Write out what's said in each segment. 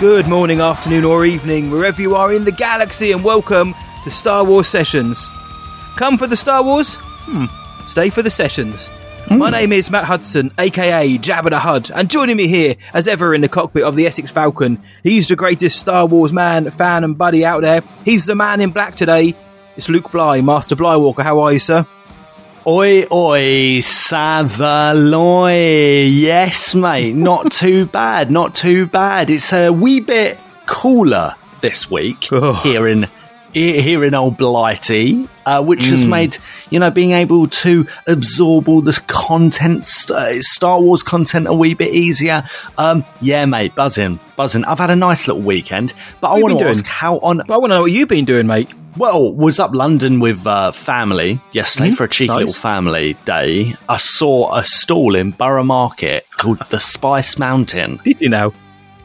Good morning, afternoon, or evening, wherever you are in the galaxy, and welcome to Star Wars Sessions. Come for the Star Wars? Hmm. Stay for the sessions. My name is Matt Hudson, aka Jabba the Hud, and joining me here, as ever, in the cockpit of the Essex Falcon, he's the greatest Star Wars man, fan, and buddy out there. He's the man in black today. It's Luke Bly, Master Blywalker. How are you, sir? Oi, oi, Savaloy. Yes, mate. Not too bad. Not too bad. It's a wee bit cooler this week Oh. here in here in old Blighty, uh, which has Hmm. made you know being able to absorb all this content, st- Star Wars content, a wee bit easier. Um, yeah, mate, buzzing, buzzing. I've had a nice little weekend, but I What have want to ask how on I want to know what you've been doing, mate. well, was up London with uh, family yesterday for a cheeky nice. little family day. I saw a stall in Borough Market called the Spice Mountain, Did you know?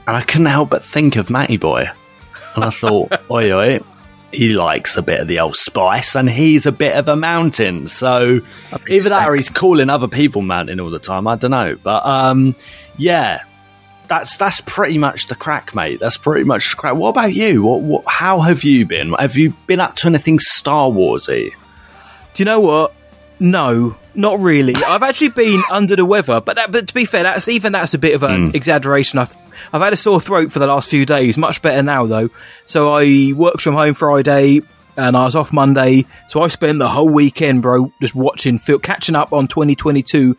and I couldn't help but think of Matty Boy. And I thought, oi, oi, he likes a bit of the old spice, and he's a bit of a mountain. So either that or he's calling other people mountain all the time. I don't know, but um, yeah. That's that's pretty much the crack, mate. That's pretty much the crack. What about you? What, what how have you been? Have you been up to anything Star Warsy? Do you know what? No, not really. I've actually been under the weather, but that, but to be fair, that's even that's a bit of an exaggeration. I've I've had a sore throat for the last few days. Much better now though. So I worked from home Friday and I was off Monday. So I spent the whole weekend, bro, just watching, fil- catching up on 2022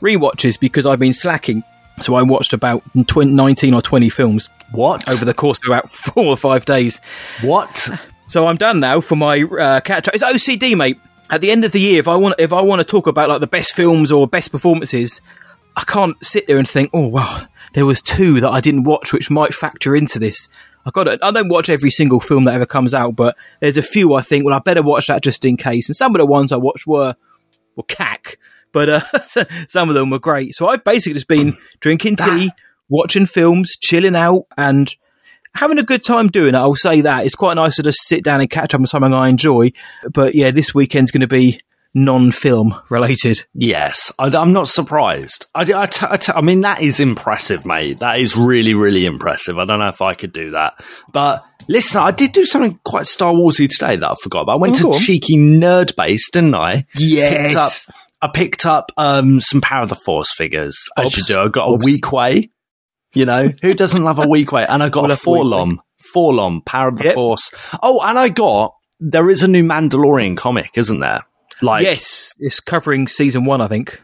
rewatches because I've been slacking. So I watched about 20, 19 or 20 films What? over the course of about four or five days. what? So I'm done now for my uh, catch up. It's OCD, mate. At the end of the year, if I want, if I want to talk about like the best films or best performances, I can't sit there and think, oh wow, there was two that I didn't watch, which might factor into this. I got. I don't watch every single film that ever comes out, but there's a few I think. Well, I better watch that just in case. And some of the ones I watched were were cack, but uh, some of them were great. So I've basically just been drinking tea, watching films, chilling out, and having a good time doing it. I'll say that it's quite nice to just sit down and catch up on something I enjoy. But yeah, this weekend's going to be non-film related. Yes, I, am not surprised. I, I, t- I, t- I mean, that is impressive, mate. That is really, really impressive. I don't know if I could do that. But listen, I did do something quite Star Warsy today that I forgot about. I went Oh, to cheeky nerd base, didn't I? Yes. Picked up, I picked up um, some Power of the Force figures, as Obs. you do. I got a Obs. Weequay. You know, who doesn't love a Weequay? And I got We a a Weequay. Forlom. Forlom, Power of the Yep. Force. Oh, and I got, there is a new Mandalorian comic, isn't there? Like, yes, it's covering season one, I think.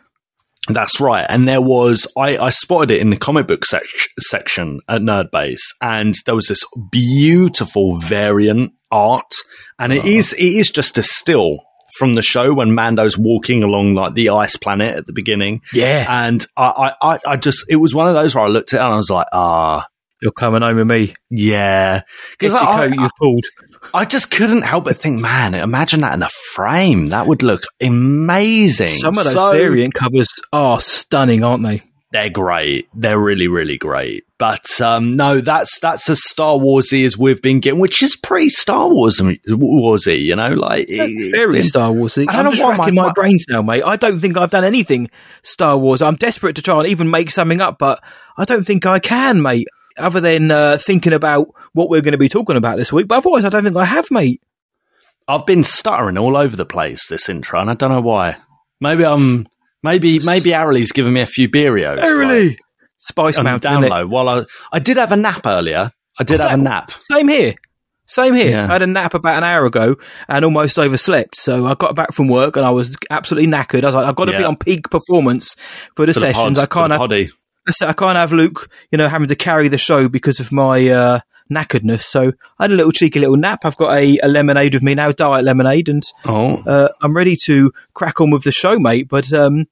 That's right. And there was, I, I spotted it in the comic book sec- section at Nerdbase, and there was this beautiful variant art. And it uh-huh. is, it is just a still from the show when Mando's walking along like the ice planet at the beginning. Yeah, And I, I, I- I just, it was one of those where I looked at it and I was like, ah, you're coming home with me. yeah. Get Because your I, coat you've pulled. I just couldn't help but think, man, imagine that in a frame. That would look amazing. Some of those So- variant covers are stunning, aren't they? They're great. They're really, really great. But um, no, that's that's as Star Warsy as we've been getting, which is pretty Star Wars Warsy. You know, like it- Very been- Star Warsy. I don't I'm know just why racking my- my, my- brains now, mate. I don't think I've done anything Star Wars. I'm desperate to try and even make something up, but I don't think I can, mate. Other than uh, thinking about what we're going to be talking about this week, but otherwise, I don't think I have, mate. I've been stuttering all over the place this intro, and I don't know why. Maybe I'm. Maybe maybe Arily's given me a few beerios. like, Spice Mountain. down low. While I I did have a nap earlier. I did have a nap. Same here. Same here. Yeah. I had a nap about an hour ago and almost overslept. So I got back from work and I was absolutely knackered. I was like, I've got to be on peak performance for the For the sessions. pod, I can't the have. I said I can't have Luke, you know, having to carry the show because of my uh, knackeredness. So I had a little cheeky little nap. I've got a, a lemonade with me now, diet lemonade, and Oh, uh, I'm ready to crack on with the show, mate. But um,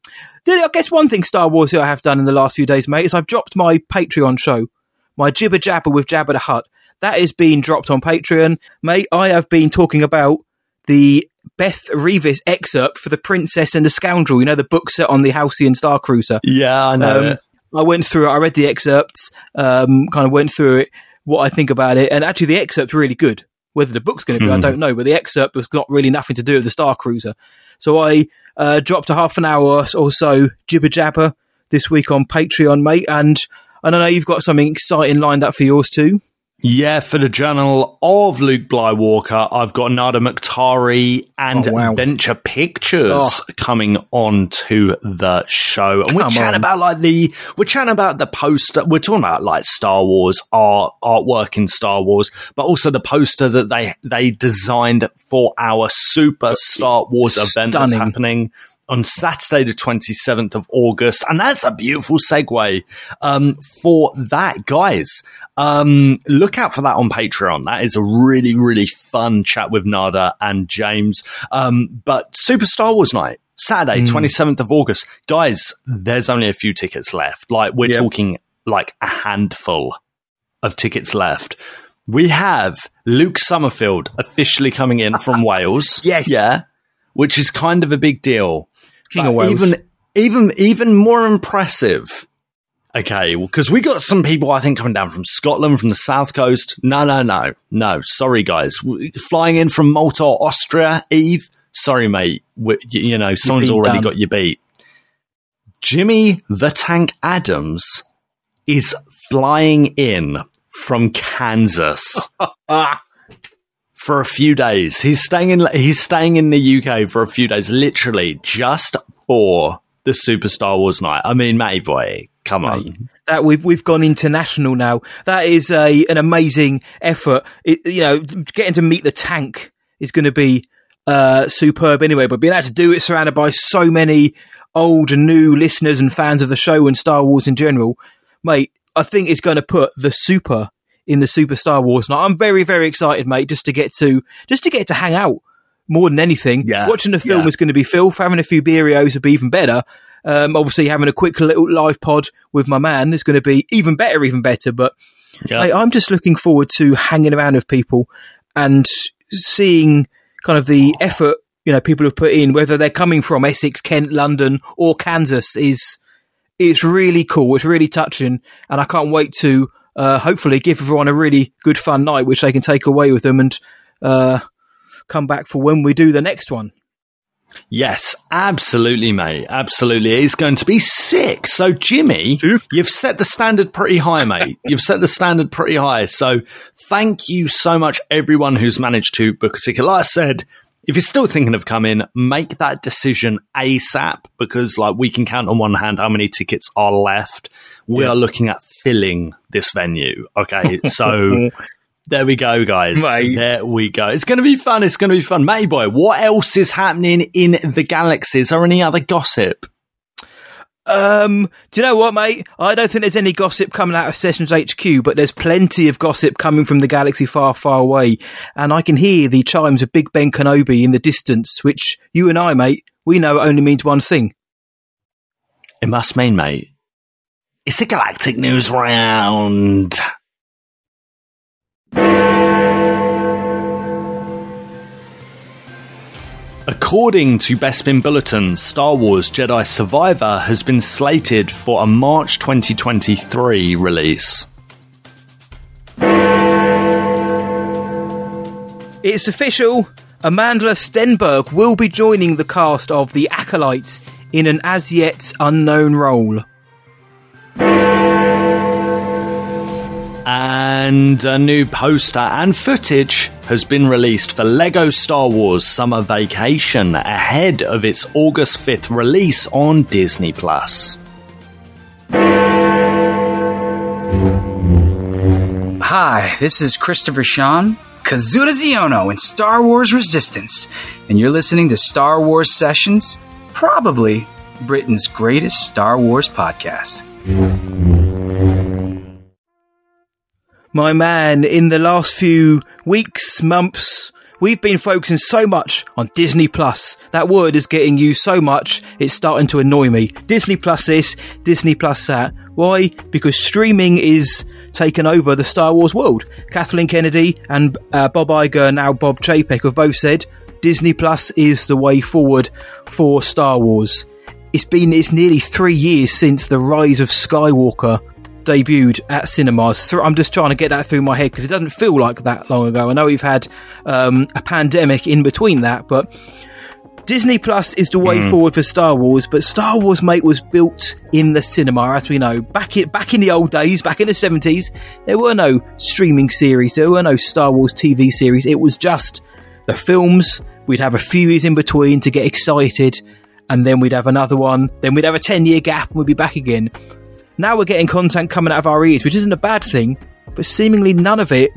I guess one thing Star Wars that I have done in the last few days, mate, is I've dropped my Patreon show my Jibber Jabber with Jabba the Hutt. That is being dropped on Patreon. Mate, I have been talking about the Beth Revis excerpt for The Princess and the Scoundrel, you know, the book set on the Halcyon Star Cruiser. Yeah, I know. Um. I went through it. I read the excerpts, um, kind of went through it, what I think about it, and actually the excerpt's really good. Whether the book's going to be, I don't know, but the excerpt was got really nothing to do with the Star Cruiser. So I uh, dropped a half an hour or so jibber jabber this week on Patreon, mate, and I don't know you've got something exciting lined up for yours too. Yeah, for the Journal of Luke Blywalker, I've got Nada Muktari and Oh, wow. Adventure Pictures Oh. coming on to the show. And we're chatting on. about like the we're chatting about the poster. We're talking about like Star Wars art artwork in Star Wars, but also the poster that they they designed for our Super Star Wars event that's happening on Saturday, the 27th of August. And that's a beautiful segue um, for that, guys. Um, look out for that on Patreon. That is a really, really fun chat with Nada and James. Um, but Super Star Wars Night. Saturday, 27th of August. Guys, there's only a few tickets left. Like, we're Yep. talking like a handful of tickets left. We have Luke Summerfield officially coming in from Wales. Yes. Yeah. Which is kind of a big deal. King of Wales. Even, even, even more impressive. Okay, because we got some people I think coming down from Scotland, from the south coast. No, no, no, no. Sorry, guys. Flying in from Malta, or Austria. Eve, sorry, mate. We, you, you know, someone's already done. got you beat. Jimmy the Tank Adams is flying in from Kansas for a few days. He's staying in he's staying in the UK for a few days, literally just for the Super Star Wars night. I mean, Matty boy, come on. that we've we've gone international now. That is a an amazing effort. It, you know, getting to meet the tank is going to be uh, superb anyway. But being able to do it surrounded by so many old and new listeners and fans of the show and Star Wars in general, mate, I think it's going to put the super in the Super Star Wars night. I'm very very excited, mate, just to get to just to get to hang out more than anything. Yeah, Watching the film yeah. is going to be filth. Having a few beerios would be even better. Um, obviously, having a quick little live pod with my man is going to be even better, even better. But Yeah. mate, I'm just looking forward to hanging around with people and seeing kind of the effort you know people have put in, whether they're coming from Essex, Kent, London, or Kansas. Is it's really cool. It's really touching, and I can't wait to uh, hopefully give everyone a really good fun night, which they can take away with them and uh, come back for when we do the next one. Yes, absolutely, mate. Absolutely. It's going to be sick. So, Jimmy, you've set the standard pretty high, mate. you've set the standard pretty high. So, thank you so much, everyone who's managed to book a ticket. Like I said, if you're still thinking of coming, make that decision ASAP because, like, we can count on one hand how many tickets are left. We are looking at filling this venue. Okay. So, there we go, guys. Mate. There we go. It's going to be fun. It's going to be fun. Matty boy, what else is happening in the galaxies or any other gossip? Um, do you know what, mate? I don't think there's any gossip coming out of Sessions HQ, but there's plenty of gossip coming from the galaxy far, far away. And I can hear the chimes of Big Ben Kenobi in the distance, which you and I, mate, we know only means one thing. It must mean, mate. It's the Galactic News Round. According to Bespin Bulletin, Star Wars Jedi Survivor has been slated for a March 2023 release. It's official. Amandla Stenberg will be joining the cast of The Acolytes in an as yet unknown role. And a new poster and footage has been released for LEGO Star Wars Summer Vacation ahead of its August 5th release on Disney Plus. Hi, this is Christopher Sean, Kazuda Xiono in Star Wars Resistance, and you're listening to Star Wars Sessions, probably Britain's greatest Star Wars podcast. My man, in the last few weeks, months, we've been focusing so much on Disney Plus. That word is getting used so much, it's starting to annoy me. Disney Plus this, Disney Plus that. Why? Because streaming is taken over the Star Wars world. Kathleen Kennedy and uh, Bob Iger, now Bob Chapek, have both said Disney Plus is the way forward for Star Wars. It's been it's nearly three years since the Rise of Skywalker debuted at cinemas. I'm just trying to get that through my head because it doesn't feel like that long ago. I know we've had um, a pandemic in between that, but Disney Plus is the way forward for Star Wars, but Star Wars, mate, was built in the cinema, as we know. Back in, back in the old days, back in the 70s, there were no streaming series, there were no Star Wars TV series. It was just the films. We'd have a few years in between to get excited, and then we'd have another one. Then we'd have a 10 year gap, and we'd be back again. Now we're getting content coming out of our ears, which isn't a bad thing, but seemingly none of it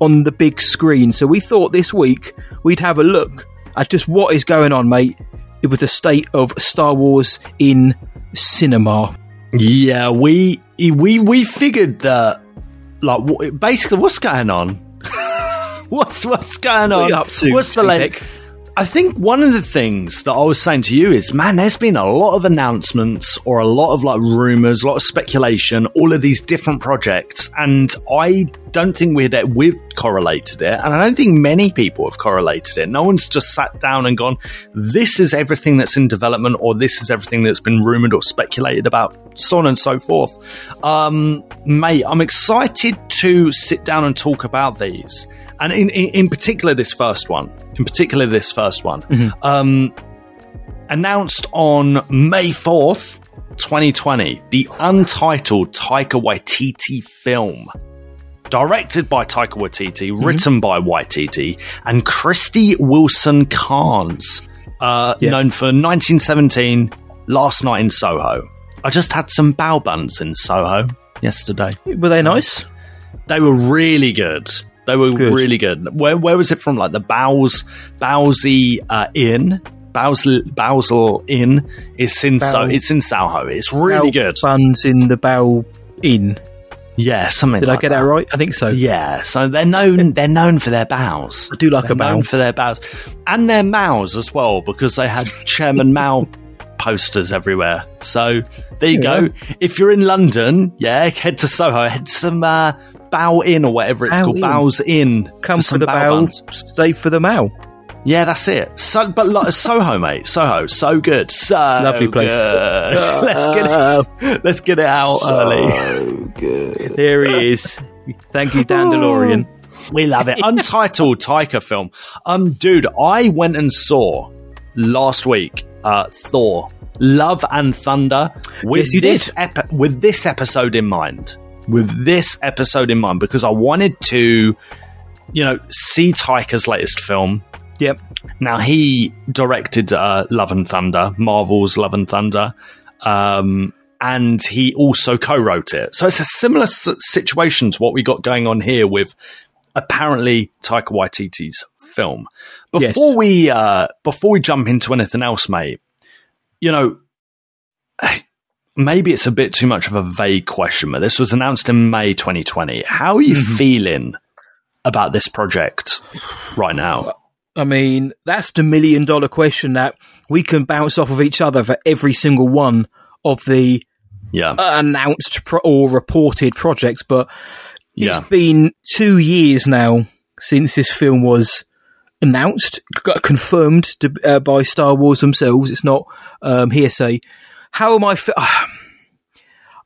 on the big screen. So we thought this week we'd have a look at just what is going on, mate, with the state of Star Wars in cinema. Yeah, we we we figured that like basically what's going on. what's what's going on? What up to, what's the latest? I think one of the things that I was saying to you is, man, there's been a lot of announcements or a lot of like rumors, a lot of speculation, all of these different projects, and I don't think we'd we've correlated it, and I don't think many people have correlated it. No one's just sat down and gone, "This is everything that's in development," or "This is everything that's been rumored or speculated about," so on and so forth. Um, mate, I'm excited to sit down and talk about these, and in in, in particular this first one. In particular, this first one. Um, announced on May 4th, 2020, the untitled Taika Waititi film. Directed by Taika Waititi, written by Waititi, and Krysty Wilson Cairns, uh, Yeah. known for 1917, Last Night in Soho. I just had some bow buns in Soho yesterday. Were they nice? They were really good. They were Good. really good. Where where was it from? Like the Bows Bowsy uh, Inn. Bowsel Bowsel Inn. It's in so Bow- it's in Soho. It's really Bow good. Buns in the Bow Inn. Yeah, something. Did like I get that right? I think so. Yeah, so they're known they're known for their bows. I do like They're a bow. known for their bows and their mouths as well because they had Chairman Mao posters everywhere. So there you Yeah. go. If you're in London, yeah, head to Soho, head to some uh, Bow Inn or whatever it's Bow called, Inn. Bows Inn. Come for some the bow bow, stay for the Mao. Yeah, that's it. So, but like, Soho, mate, Soho, so good, so Lovely place. good. let's get it, let's get it out early. Good. There he is. Thank you, Dan DeLorean. We love it. Untitled Taika film. Um, dude, I went and saw last week uh, Thor: Love and Thunder with Yes, you this did. epi- with this episode in mind. With this episode in mind, because I wanted to, you know, see Taika's latest film. Yep. Now he directed uh, Love and Thunder, Marvel's Love and Thunder, um, and he also co-wrote it. So it's a similar s- situation to what we got going on here with apparently Taika Waititi's film. Before Yes. we uh, before we jump into anything else, mate, you know. Maybe it's a bit too much of a vague question, but this was announced in May 2020. How are you feeling about this project right now? I mean, that's the million dollar question that we can bounce off of each other for every single one of the Yeah. announced pro- or reported projects. But Yeah. it's been two years now since this film was announced, confirmed to, uh, by Star Wars themselves. It's not um, hearsay. How am I? Fe-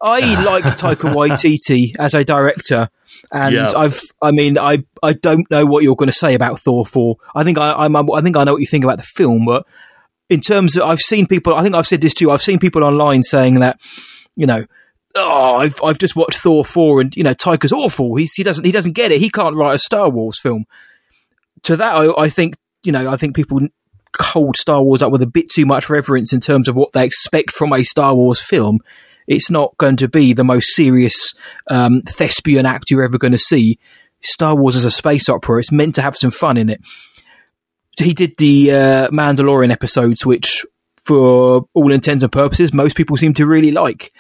I like Taika Waititi as a director, and Yeah. I've. I mean, I I don't know what you're going to say about Thor four. I think I I'm, I think I know what you think about the film, but in terms of I've seen people. I think I've said this too. I've seen people online saying that you know. Oh, I've I've just watched Thor four, and you know Taika's awful. He's, he doesn't he doesn't get it. He can't write a Star Wars film. To that, I, I think you know I think people hold Star Wars up with a bit too much reverence in terms of what they expect from a Star Wars film. It's not going to be the most serious um, thespian act you're ever going to see. Star Wars is a space opera. It's meant to have some fun in it. He did the uh, Mandalorian episodes, which, for all intents and purposes, most people seem to really like.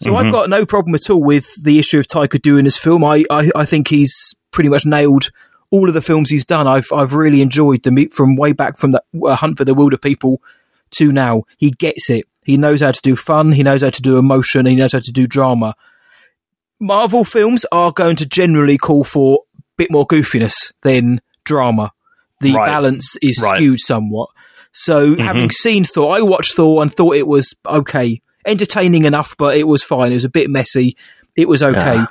So I've got no problem at all with the issue of Taika doing this film. I, I, I think he's pretty much nailed all of the films he's done. I've I've really enjoyed them from way back from the uh, Hunt for the Wilderpeople to now. He gets it. He knows how to do fun. He knows how to do emotion. He knows how to do drama. Marvel films are going to generally call for a bit more goofiness than drama. The Right. balance is Right. skewed somewhat. So, mm-hmm. having seen Thor, I watched Thor and thought it was okay, entertaining enough, but it was fine. It was a bit messy. It was okay. Yeah.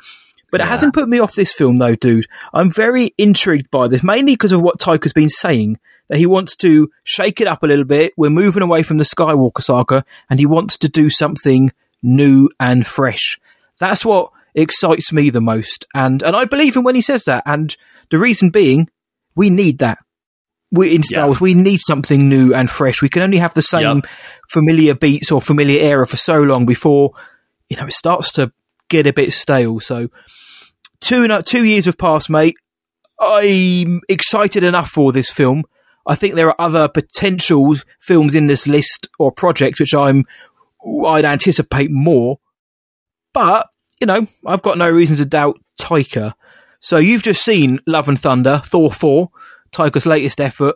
But it hasn't put me off this film, though, dude. I'm very intrigued by this, mainly because of what Taika's been saying. That he wants to shake it up a little bit. We're moving away from the Skywalker saga, and he wants to do something new and fresh. That's what excites me the most, and and I believe him when he says that. And the reason being, we need that. We in Star Yeah. Wars, we need something new and fresh. We can only have the same Yep. familiar beats or familiar era for so long before you know it starts to get a bit stale. So two two years have passed, mate. I'm excited enough for this film. I think there are other potential films in this list or projects which I'm I'd anticipate more. But you know, I've got no reason to doubt Taika. So you've just seen Love and Thunder, Thor four, Taika's latest effort.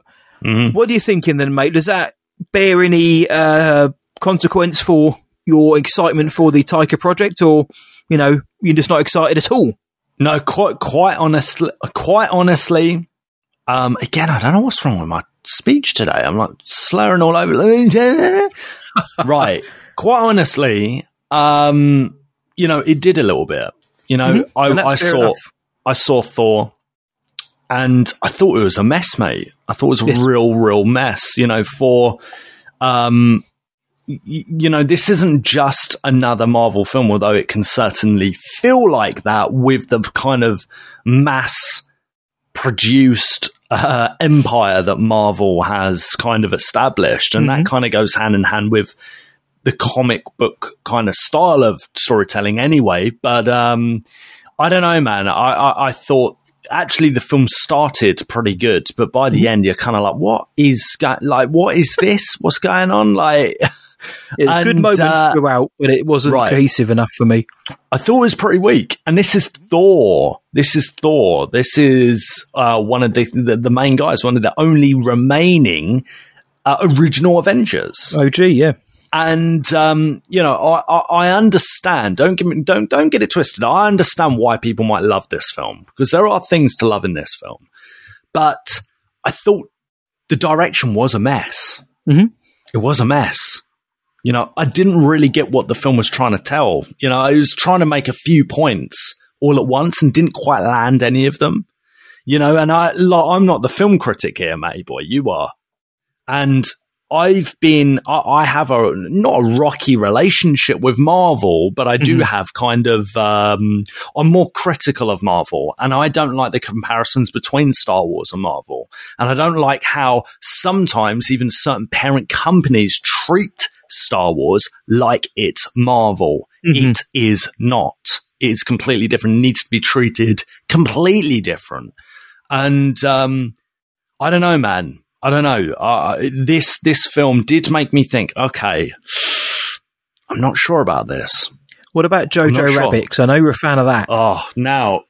What are you thinking then, mate? Does that bear any uh, consequence for your excitement for the Taika project, or you know, you're just not excited at all? No, quite, quite honestly, quite honestly. Um, again, I don't know what's wrong with my speech today. I'm like slurring all over. right. Quite honestly, um, you know, it did a little bit. You know, Mhm. I, I saw, enough. I saw Thor, and I thought it was a mess, mate. I thought it was a Yes. real, real mess. You know, for um, y- you know, this isn't just another Marvel film, although it can certainly feel like that with the kind of mass produced uh, empire that Marvel has kind of established. And that kind of goes hand in hand with the comic book kind of style of storytelling anyway. But um, I don't know, man. I, I, I thought actually the film started pretty good, but by the end, you're kind of like, what is go- like, what is this? What's going on? Like, It's good And, moments uh, throughout, but it wasn't right. cohesive enough for me. I thought it was pretty weak. And this is Thor. This is Thor. This is uh, one of the, the the main guys, one of the only remaining uh, original Avengers. OG, yeah. and um, you know, I, I, I understand. Don't get me, don't don't get it twisted. I understand why people might love this film because there are things to love in this film. But I thought the direction was a mess. Mhm. It was a mess. You know, I didn't really get what the film was trying to tell. You know, I was trying to make a few points all at once and didn't quite land any of them. You know, and I, like, I'm not the film critic here, Matty boy. You are, and I've been, I, I have a not a rocky relationship with Marvel, but I do have kind of, um, I'm more critical of Marvel, and I don't like the comparisons between Star Wars and Marvel, and I don't like how sometimes even certain parent companies treat Star Wars like it's Marvel. It is not. It's completely different. It needs to be treated completely different. And um, I don't know, man. I don't know. Uh, this this film did make me think. Okay, I'm not sure about this. What about Jojo sure. Rabbit? 'Cause I know you're a fan of that. Oh, now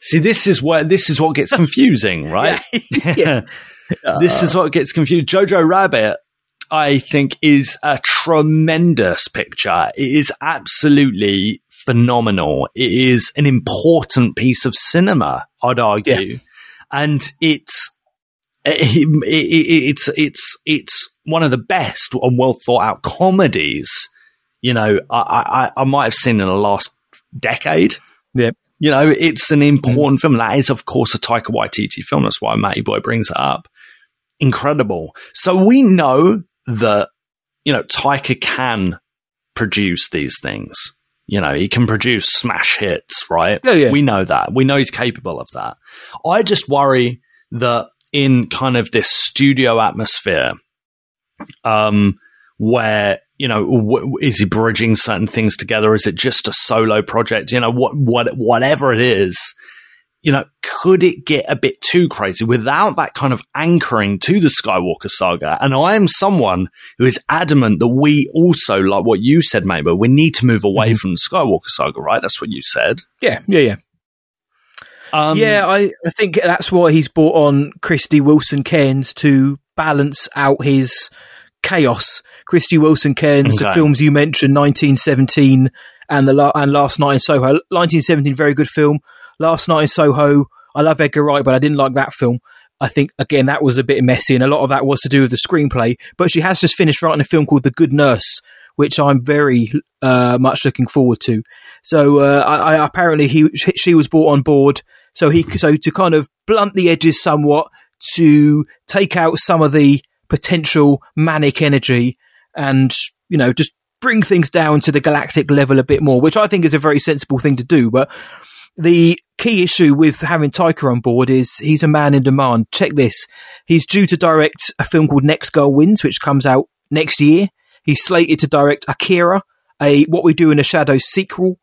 see, this is where this is what gets confusing, right? yeah this is what gets confused. Jojo Rabbit, I think, is a tremendous picture. It is absolutely phenomenal. It is an important piece of cinema, I'd argue, and it's it, it, it- it's it's it's one of the best and well thought out comedies. You know, I, I I might have seen in the last decade. Yeah. You know, it's an important mm. film. That is, of course, a Taika Waititi film. That's why Matty Boy brings it up. Incredible. So we know that, you know, Taika can produce these things. You know, he can produce smash hits, right? Yeah, yeah. We know that. We know he's capable of that. I just worry that in kind of this studio atmosphere, um, where you know, w- is he bridging certain things together? Is it just a solo project? You know, what, what, whatever it is, you know, could it get a bit too crazy without that kind of anchoring to the Skywalker saga? And I am someone who is adamant that we also, like what you said, maybe we need to move away from the Skywalker saga, right? That's what you said. Yeah, yeah, yeah. Um, yeah, I, I think that's why he's brought on Krysty Wilson Cairns to balance out his chaos. Krysty Wilson Cairns, the films you mentioned, 1917 and the la- and Last Night in Soho. 1917, very good film. Last Night in Soho. I love Edgar Wright, but I didn't like that film. I think again that was a bit messy, and a lot of that was to do with the screenplay. But she has just finished writing a film called The Good Nurse, which I'm very uh, much looking forward to. So uh, I, I, apparently he she was brought on board, so he so to kind of blunt the edges somewhat, to take out some of the potential manic energy, and you know just bring things down to the galactic level a bit more, which I think is a very sensible thing to do. But the key issue with having Taika on board is he's a man in demand. Check this. He's due to direct a film called Next Goal Wins, which comes out next year. He's slated to direct Akira, a What We Do in the Shadows sequel,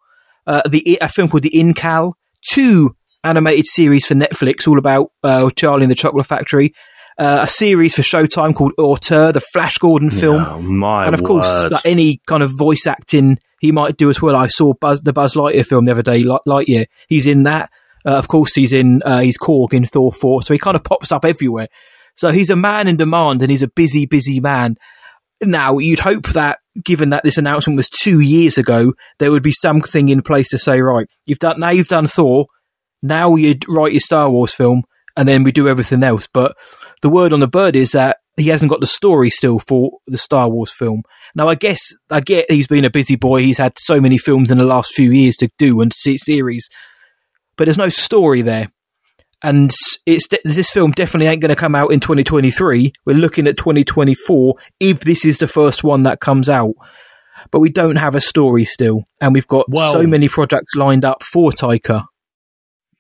uh, the a film called The Incal, two animated series for Netflix all about uh, Charlie and the Chocolate Factory, uh, a series for Showtime called Auteur, the Flash Gordon film, Oh, my and of course like any kind of voice acting he might do as well. I saw Buzz, the Buzz Lightyear film the other day, Light- Lightyear. He's in that. Uh, of course, he's in uh, he's Korg in Thor four, so he kind of pops up everywhere. So he's a man in demand, and he's a busy, busy man. Now you'd hope that, given that this announcement was two years ago, there would be something in place to say, right, you've done now, you've done Thor, now you'd write your Star Wars film, and then we do everything else. But the word on the bird is that he hasn't got the story still for the Star Wars film. Now, I guess I get he's been a busy boy. He's had so many films in the last few years to do and see series, but there's no story there. And it's this film definitely ain't going to come out in 2023. We're looking at 2024 if this is the first one that comes out. But we don't have a story still, and we've got Well- so many projects lined up for Taika.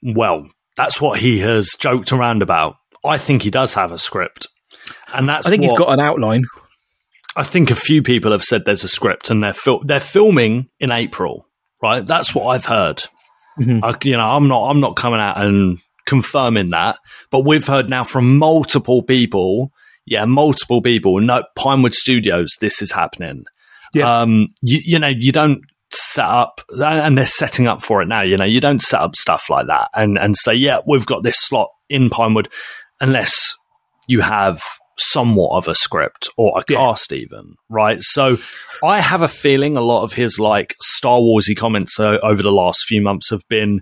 Well, that's what he has joked around about. I think he does have a script. And that's I think he's got an outline. I think a few people have said there's a script and they're fil- they're filming in April, right? That's what I've heard. Mhm. I, you know, I'm not I'm not coming out and confirming that, but we've heard now from multiple people, yeah, multiple people. No, Pinewood Studios, this is happening. Yeah. Um, you, you know, you don't set up, and they're setting up for it now. You know, you don't set up stuff like that and and say, yeah, we've got this slot in Pinewood, unless you have somewhat of a script or a Yeah. cast even right so i have a feeling a lot of his like star warsy comments uh, over the last few months have been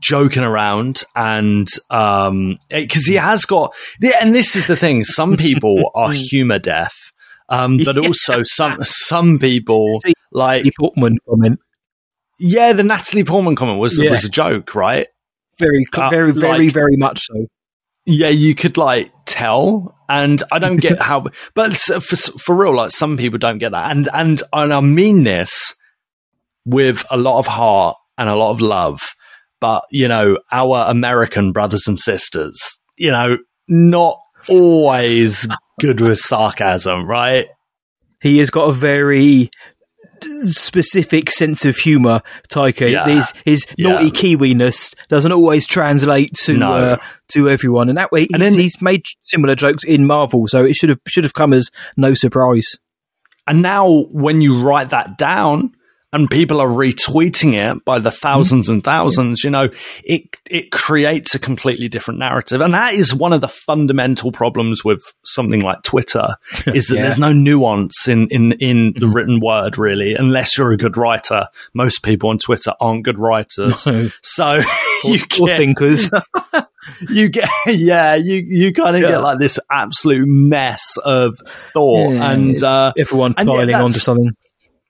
joking around and um because he has got and this is the thing some people are humor deaf um but Yeah. also some some people See, like The Portman comment. yeah the natalie portman comment was Yeah. was a joke right Very, Uh, very, very, like- very much so. Yeah, you could like tell, and I don't get how, but for for real, like some people don't get that, and and and I mean this with a lot of heart and a lot of love, but you know, our American brothers and sisters, you know, not always good with sarcasm, right? He has got a very specific sense of humour, Taika. Yeah. His, his Yeah. naughty Kiwiness doesn't always translate to No. uh, to everyone, and that way he's, And then- he's made similar jokes in Marvel, so it should have should have come as no surprise. And now, when you write that down and people are retweeting it by the 1000s and thousands, you know, it it creates a completely different narrative. And that is one of the fundamental problems with something like Twitter is that Yeah. there's no nuance in, in, in the written word, really, unless you're a good writer. Most people on Twitter aren't good writers. No. So you Or get, thinkers. you get, yeah, you, you kind of Yeah. get like this absolute mess of thought. Yeah, and, uh, everyone and yeah, piling onto something.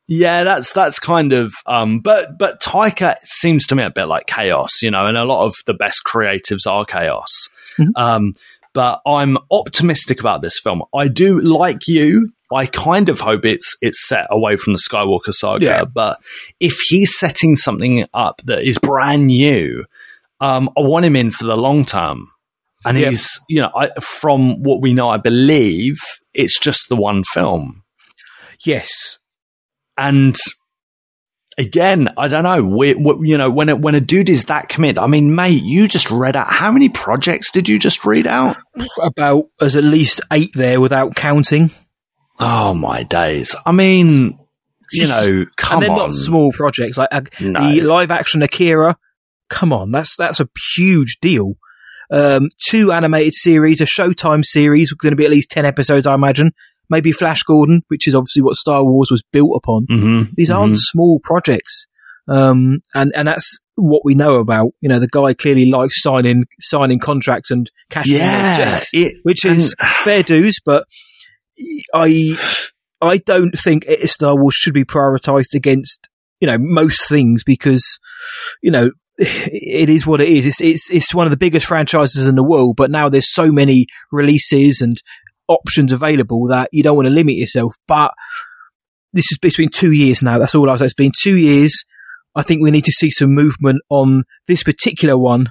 Yeah, that's that's kind of um but but Taika seems to me a bit like chaos, you know, and a lot of the best creatives are chaos. Mhm. Um but I'm optimistic about this film. I do like you. I kind of hope it's it's set away from the Skywalker saga, Yeah. but if he's setting something up that is brand new, um I want him in for the long term. And Yeah. he's, you know, I, from what we know, I believe it's just the one film. Yes, And again, I don't know. We, we, you know, when a, when a dude is that committed, I mean, mate, you just read out how many projects did you just read out? about as at least eight there without counting. Oh my days! I mean, you know, come and they're on, not small projects like uh, No. the live action Akira. Come on, that's that's a huge deal. Um, two animated series, a Showtime series, going to be at least ten episodes, I imagine. Maybe Flash Gordon, which is obviously what Star Wars was built upon. Mm-hmm. These aren't small projects. Um, and, and that's what we know about. You know, the guy clearly likes signing, signing contracts and cashing in Yeah, checks, it- which is fair dues, but I, I don't think Star Wars should be prioritized against, you know, most things because, you know, it is what it is. It's, it's, it's one of the biggest franchises in the world, but now there's so many releases and options available that you don't want to limit yourself. But this has been two years now. That's all I was. It's been two years. I think we need to see some movement on this particular one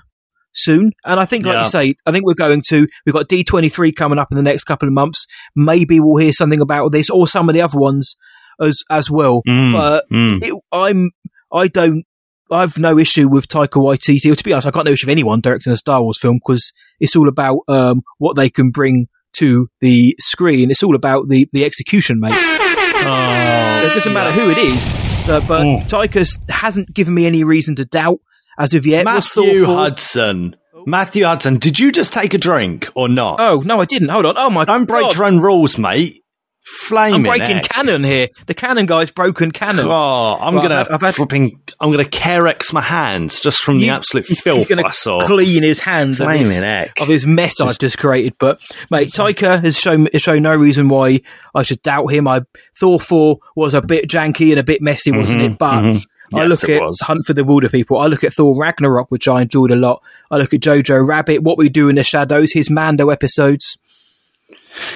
soon. And I think, like Yeah. you say, I think we're going to. We've got D twenty three coming up in the next couple of months. Maybe we'll hear something about this or some of the other ones as as well. Mm, But mm. it, I'm I don't. I've no issue with Taika Waititi. Or to be honest, I got no issue with anyone directing a Star Wars film because it's all about um, what they can bring to the screen. It's all about the the execution, mate. Oh, So it doesn't matter who it is. So, but Mm. Taika hasn't given me any reason to doubt as of yet. Matthew Hudson. Matthew Hudson, did you just take a drink or not? Oh no, I didn't. Hold on. Oh my Don't break God. your own rules, mate. Flaming I'm breaking heck. canon here. The canon guy's broken canon. Oh, I'm gonna I've had- flipping. I'm gonna Carex my hands just from the You- absolute he's filth gonna I saw. clean his hands of Flaming his, heck. of his mess I've just created. But mate, Taika has shown has shown no reason why I should doubt him. I Thor four was a bit janky and a bit messy, wasn't it? But I Mm-hmm, Yes, look at was. Hunt for the Wilderpeople. I look at Thor Ragnarok, which I enjoyed a lot. I look at Jojo Rabbit, What We Do in the Shadows, his Mando episodes.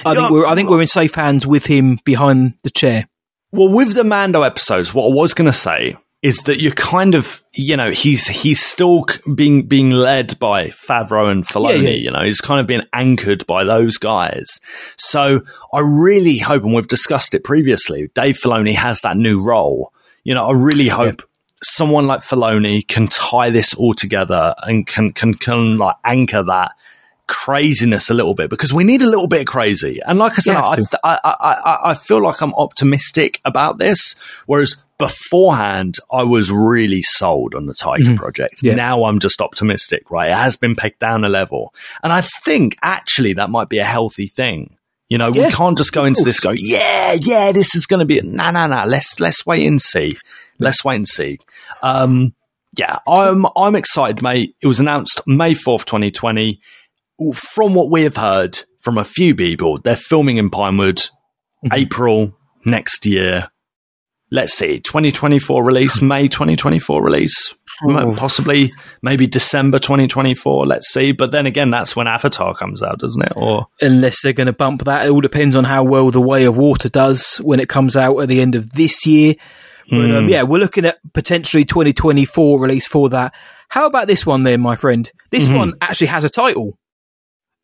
I Yeah, think we're I think we're in safe hands with him behind the chair. Well, with the Mando episodes, what I was going to say is that you're kind of, you know, he's he's still being being led by Favreau and Filoni. Yeah, yeah. You know, he's kind of been anchored by those guys. So I really hope, and we've discussed it previously, Dave Filoni has that new role. You know, I really hope. Someone like Filoni can tie this all together and can can can like anchor that craziness a little bit because we need a little bit of crazy. And like I said, I, th- I, I, I, feel like I'm optimistic about this, whereas beforehand I was really sold on the Taika project. Mm-hmm. Yeah. Now I'm just optimistic, right? It has been pegged down a level, and I think actually that might be a healthy thing. You know, Yeah, we can't just go into this go, yeah, yeah, this is going to be no, no, no. Let's let's wait and see. Let's wait and see. Um, yeah, I'm I'm excited, mate. It was announced May fourth, twenty twenty. From what we have heard from a few people, they're filming in Pinewood, mm-hmm. April next year. Let's see, 2024 release, May 2024 release, m- oh. possibly maybe December 2024. Let's see. But then again, that's when Avatar comes out, doesn't it? Or unless they're going to bump that. It all depends on how well The Way of Water does when it comes out at the end of this year. But um, hmm. yeah, we're looking at potentially 2024 release for that. How about this one then, my friend? This mm-hmm. one actually has a title.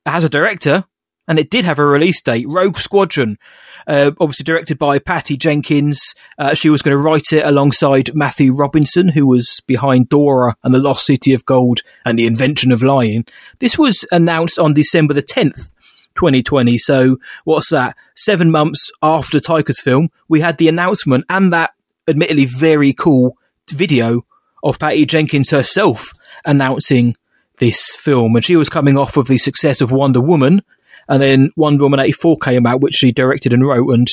Has a director, and it did have a release date. Rogue Squadron, uh, obviously directed by Patty Jenkins. Uh, she was going to write it alongside Matthew Robinson, who was behind Dora and the Lost City of Gold and the Invention of Lying. This was announced on December the 10th. 2020. So what's that? Seven months after Taika's film, we had the announcement and that admittedly very cool video of Patty Jenkins herself announcing this film. And she was coming off of the success of Wonder Woman. And then Wonder Woman 84 came out, which she directed and wrote. And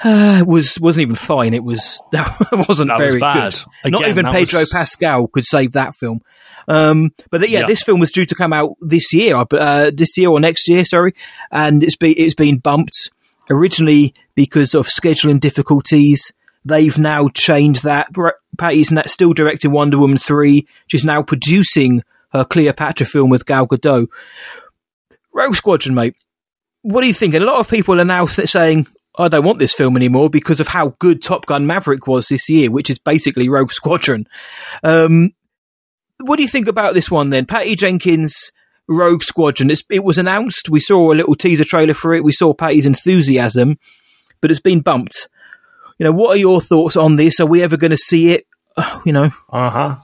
uh, was wasn't even fine. It was that wasn't That was very bad. good. Not even Pedro was- Pascal could save that film. Um, but yeah, Yeah. this film was due to come out this year, uh, this year or next year, sorry, and it's been it's been bumped originally because of scheduling difficulties. They've now changed that. Patty's still directing Wonder Woman three. She's now producing her Cleopatra film with Gal Gadot. Rogue Squadron, mate. What do you think? And a lot of people are now th- saying, I don't want this film anymore because of how good Top Gun Maverick was this year, which is basically Rogue Squadron. Um, what do you think about this one then? Patty Jenkins, Rogue Squadron. It's, it was announced. We saw a little teaser trailer for it. We saw Patty's enthusiasm, but it's been bumped. You know, what are your thoughts on this? Are we ever going to see it? You know, Uh huh.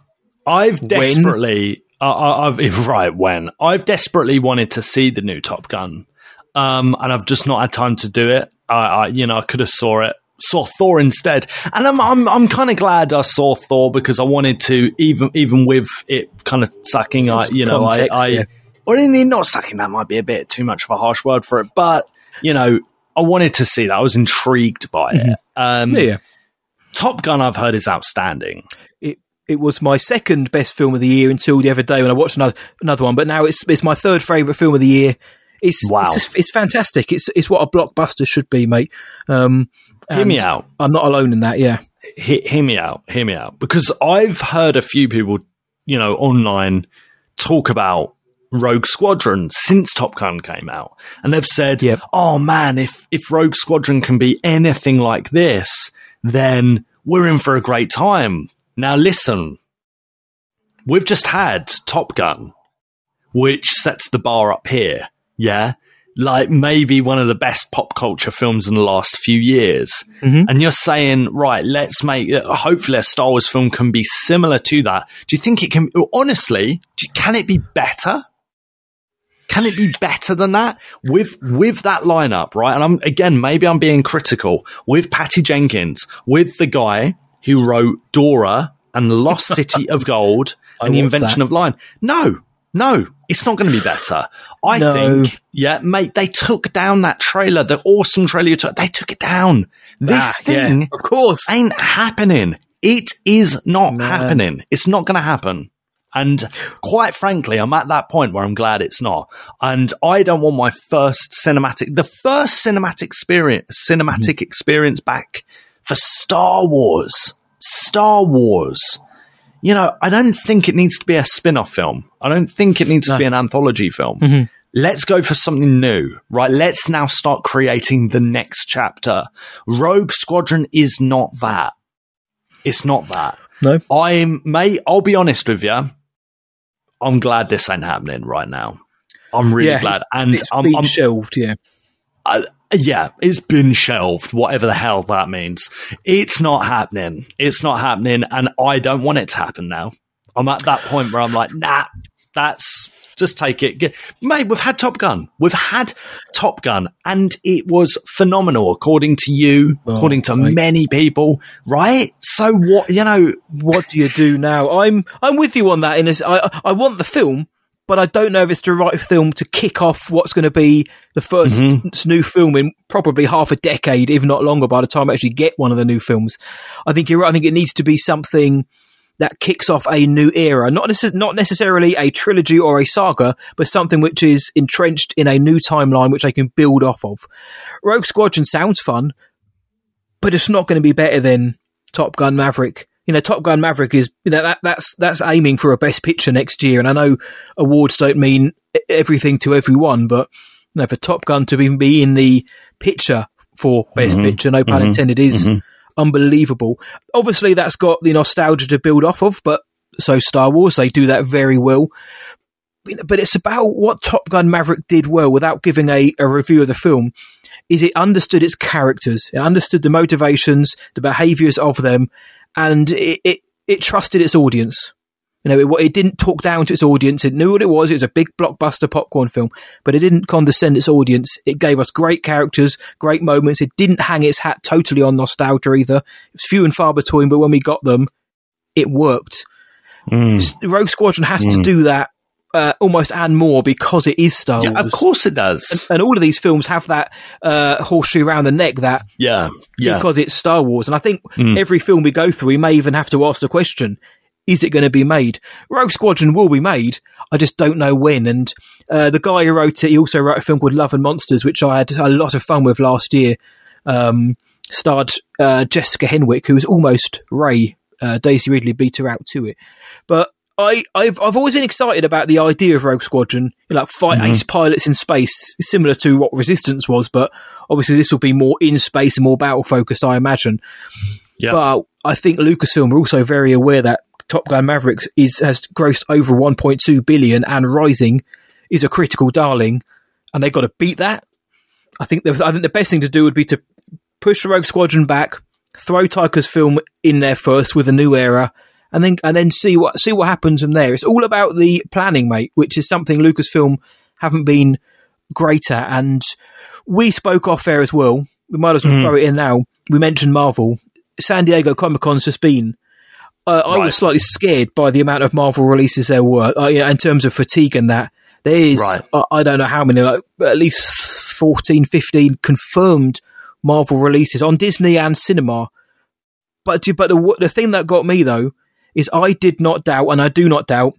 I've desperately, I- I've right when I've desperately wanted to see the new Top Gun, um, and I've just not had time to do it. I, I you know, I could have saw it, saw Thor instead, and I'm, I'm, I'm kind of glad I saw Thor because I wanted to, even, even with it kind of sucking, I, you know, Context, I, I, yeah. or in not sucking, that might be a bit too much of a harsh word for it, but you know, I wanted to see that. I was intrigued by it. Um, Yeah, yeah. Top Gun, I've heard, is outstanding. It was my second best film of the year until the other day when I watched another another one. But now it's it's my third favorite film of the year. It's Wow. it's, just, it's fantastic. It's it's what a blockbuster should be, mate. Um, Hear me out. I'm not alone in that. Yeah, He- hear me out. Hear me out. Because I've heard a few people, you know, online talk about Rogue Squadron since Top Gun came out, and they've said, Yep. "Oh man, if if Rogue Squadron can be anything like this, then we're in for a great time." Now, listen, we've just had Top Gun, which sets the bar up here. Yeah. Like maybe one of the best pop culture films in the last few years. And you're saying, right, let's make, uh, hopefully a Star Wars film can be similar to that. Do you think it can, honestly, do, can it be better? Can it be better than that with with that lineup, right? And I'm again, maybe I'm being critical with Patty Jenkins, with the guy who wrote Dora and the Lost City of Gold and the invention that. of line. No, no, it's not going to be better. I No. think, yeah, mate, they took down that trailer, the awesome trailer you took. They took it down. This Ah, yeah, thing, of course. ain't happening. It is not No. happening. It's not going to happen. And quite frankly, I'm at that point where I'm glad it's not. And I don't want my first cinematic, the first cinematic experience, cinematic experience back for Star Wars. Star Wars. You know, I don't think it needs to be a spin-off film. I don't think it needs to be an anthology film. Mm-hmm. Let's go for something new, right? Let's now start creating the next chapter. Rogue Squadron is not that. It's not that. no, I'm, mate, I'll be honest with you. I'm glad this ain't happening right now. I'm really yeah, glad. And it's I'm, been I'm shelved. Yeah, yeah, it's been shelved, whatever the hell that means. It's not happening. It's not happening, and I don't want it to happen now. I'm at that point where I'm like, nah, that's just take it. Get, mate, we've had Top Gun. We've had Top Gun, and it was phenomenal, according to you, according to mate. many people, right? So what, you know, what do you do now? I'm I'm with you on that. In this, I I want the film, but I don't know if it's the right film to kick off what's going to be the 1st Mm-hmm. new film in probably half a decade, if not longer, by the time I actually get one of the new films. I think you're right. I think it needs to be something that kicks off a new era, not necess- not necessarily a trilogy or a saga, but something which is entrenched in a new timeline which they can build off of. Rogue Squadron sounds fun, but it's not going to be better than Top Gun Maverick. You know, Top Gun Maverick is you know, that that's that's aiming for a Best Picture next year, and I know awards don't mean everything to everyone, but you know, for Top Gun to even be in the picture for Best mm-hmm. Picture, no pun mm-hmm. intended, is mm-hmm. unbelievable. Obviously, that's got the nostalgia to build off of, but so Star Wars they do that very well. But it's about what Top Gun Maverick did well without giving a, a review of the film is it understood its characters, it understood the motivations, the behaviors of them, and it, it, it trusted its audience. You know, it, it didn't talk down to its audience. It knew what it was. It was a big blockbuster popcorn film, but it didn't condescend its audience. It gave us great characters, great moments. It didn't hang its hat totally on nostalgia either. It was few and far between, but when we got them, it worked. Hmm. S- Rogue Squadron has to hmm. do that uh, almost and more because it is Star yeah, Wars. of course it does. And all of these films have that uh, horseshoe around the neck that yeah, yeah. because it's Star Wars. And I think every film we go through, we may even have to ask the question, is it going to be made? Rogue Squadron will be made. I just don't know when. And uh, the guy who wrote it, he also wrote a film called Love and Monsters, which I had a lot of fun with last year. Um, starred uh, Jessica Henwick, who was almost Rey. Uh, Daisy Ridley beat her out to it. But I, I've, I've always been excited about the idea of Rogue Squadron, you know, like fight mm-hmm. ace pilots in space, similar to what Resistance was, but obviously this will be more in space and more battle focused, I imagine. Yeah. But I think Lucasfilm are also very aware that Top Gun Maverick is has grossed over 1.2 billion and rising is a critical darling, and they've got to beat that. I think the, I think the best thing to do would be to push Rogue Squadron back, throw Taika's film in there first with a new era, and then and then see what see what happens from there. It's all about the planning, mate, which is something Lucasfilm haven't been great at. And we spoke off air as well. We might as well throw it in now. We mentioned Marvel. San Diego Comic Con's just been. Uh, I Right. was slightly scared by the amount of Marvel releases there were uh, yeah, in terms of fatigue and that. There is, Right. I, I don't know how many, like at least 14, 15 confirmed Marvel releases on Disney and cinema. But but the the thing that got me though is I did not doubt, and I do not doubt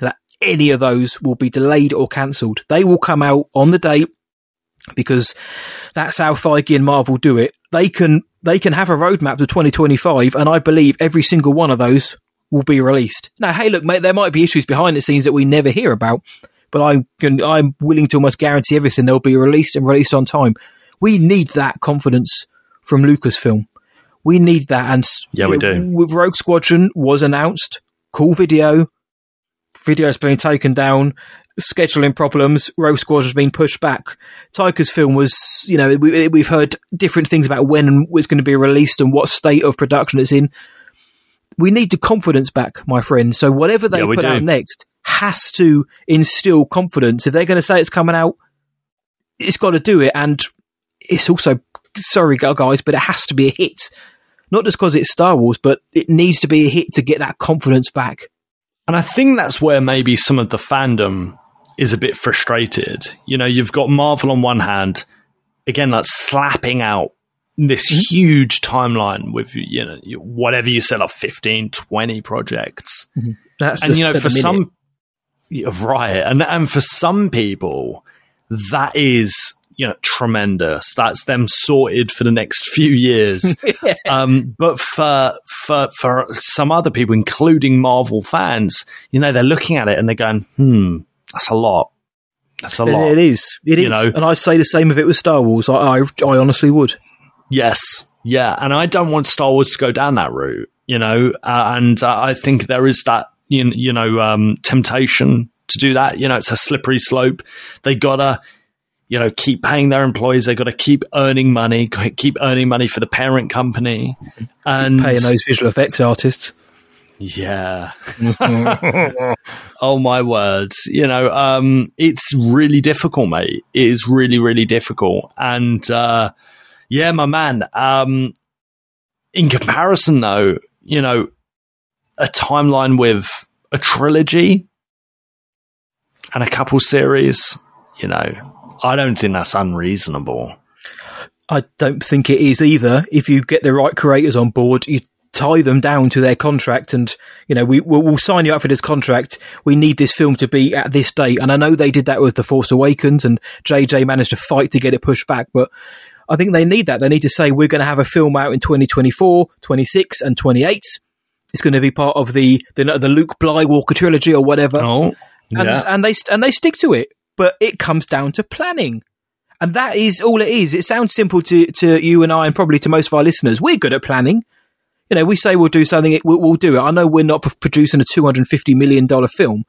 that any of those will be delayed or cancelled. They will come out on the date because that's how Feige and Marvel do it. They can they can have a roadmap to 2025, and I believe every single one of those will be released. Now, hey, look, mate, there might be issues behind the scenes that we never hear about, but I'm I'm willing to almost guarantee everything they'll be released and released on time. We need that confidence from Lucasfilm. We need that, and yeah, we do. With Rogue Squadron was announced, cool video, video's been taken down, scheduling problems, Rogue Squadron's been pushed back. Taika's film was, you know, we, we've heard different things about when it's going to be released and what state of production it's in. We need the confidence back, my friend. So whatever they Yeah, put do. out next has to instill confidence. If they're going to say it's coming out, it's got to do it. And it's also, sorry, guys, but it has to be a hit. Not just because it's Star Wars, but it needs to be a hit to get that confidence back. And I think that's where maybe some of the fandom is a bit frustrated. You know, you've got Marvel on one hand, again, like slapping out this mm-hmm. huge timeline with, you know, whatever you said, like 15, 20 projects. Mm-hmm. That's and, you know, for minute. some, right. And, and for some people, that is, you know, tremendous. That's them sorted for the next few years. um, but for for for some other people, including Marvel fans, you know, they're looking at it and they're going, "Hmm, that's a lot. That's a lot." it is. It You is. know? and I'd say the same if it was Star Wars. I, I, I honestly would. Yes, yeah, and I don't want Star Wars to go down that route, you know. Uh, and uh, I think there is that, you you know, um, temptation to do that. You know, it's a slippery slope. They gotta, you know, keep paying their employees. They've gotta keep earning money, keep earning money for the parent company, and Paying those visual effects artists. Yeah. oh my words. You know, um, it's really difficult, mate. It is really, really difficult. And uh yeah, my man. Um in comparison though, you know, a timeline with a trilogy and a couple series, you know, I don't think that's unreasonable. I don't think it is either. If you get the right creators on board, you tie them down to their contract, and you know we we'll, we'll sign you up for this contract. We need this film to be at this date, and I know they did that with the Force Awakens, and JJ managed to fight to get it pushed back, but. I think they need that. They need to say we're going to have a film out in 2024, 26, and 28. It's going to be part of the the, the Luke Blywalker trilogy or whatever Oh, and yeah. and they and they stick to it. But it comes down to planning, and that is all it is. It sounds simple to to you and I, and probably to most of our listeners. We're good at planning. You know, we say we'll do something, it- we'll, we'll do it. I know we're not p- producing a two hundred and fifty million dollar film,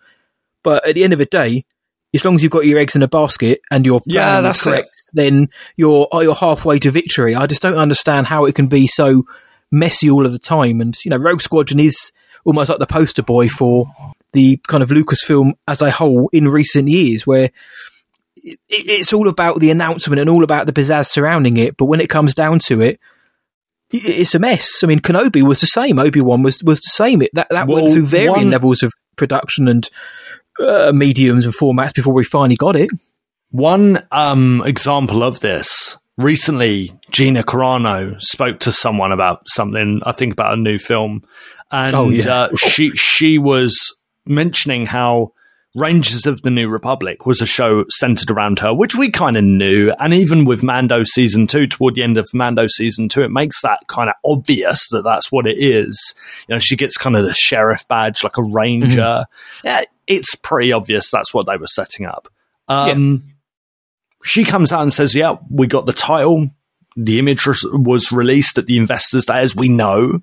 but at the end of the day, as long as you've got your eggs in a basket and your Yeah, that's is correct, then you're oh, you're halfway to victory. I just don't understand how it can be so messy all of the time. And you know, Rogue Squadron is almost like the poster boy for the kind of Lucasfilm as a whole in recent years, where it, it's all about the announcement and all about the pizzazz surrounding it. But when it comes down to it, it's a mess. I mean, Kenobi was the same. Obi Wan was was the same. It that that Well, went through varying one- levels of production and uh, mediums and formats before we finally got it. One um, example of this recently, Gina Carano spoke to someone about something. I think about a new film, and Oh, yeah. uh, she she was mentioning how Rangers of the New Republic was a show centered around her, which we kind of knew. And even with Mando season two, toward the end of Mando season two, it makes that kind of obvious that that's what it is. You know, she gets kind of the sheriff badge, like a ranger. Yeah, it's pretty obvious that's what they were setting up. Um, She comes out and says, "Yeah, we got the title. The image was- was released at the Investors Day, as we know.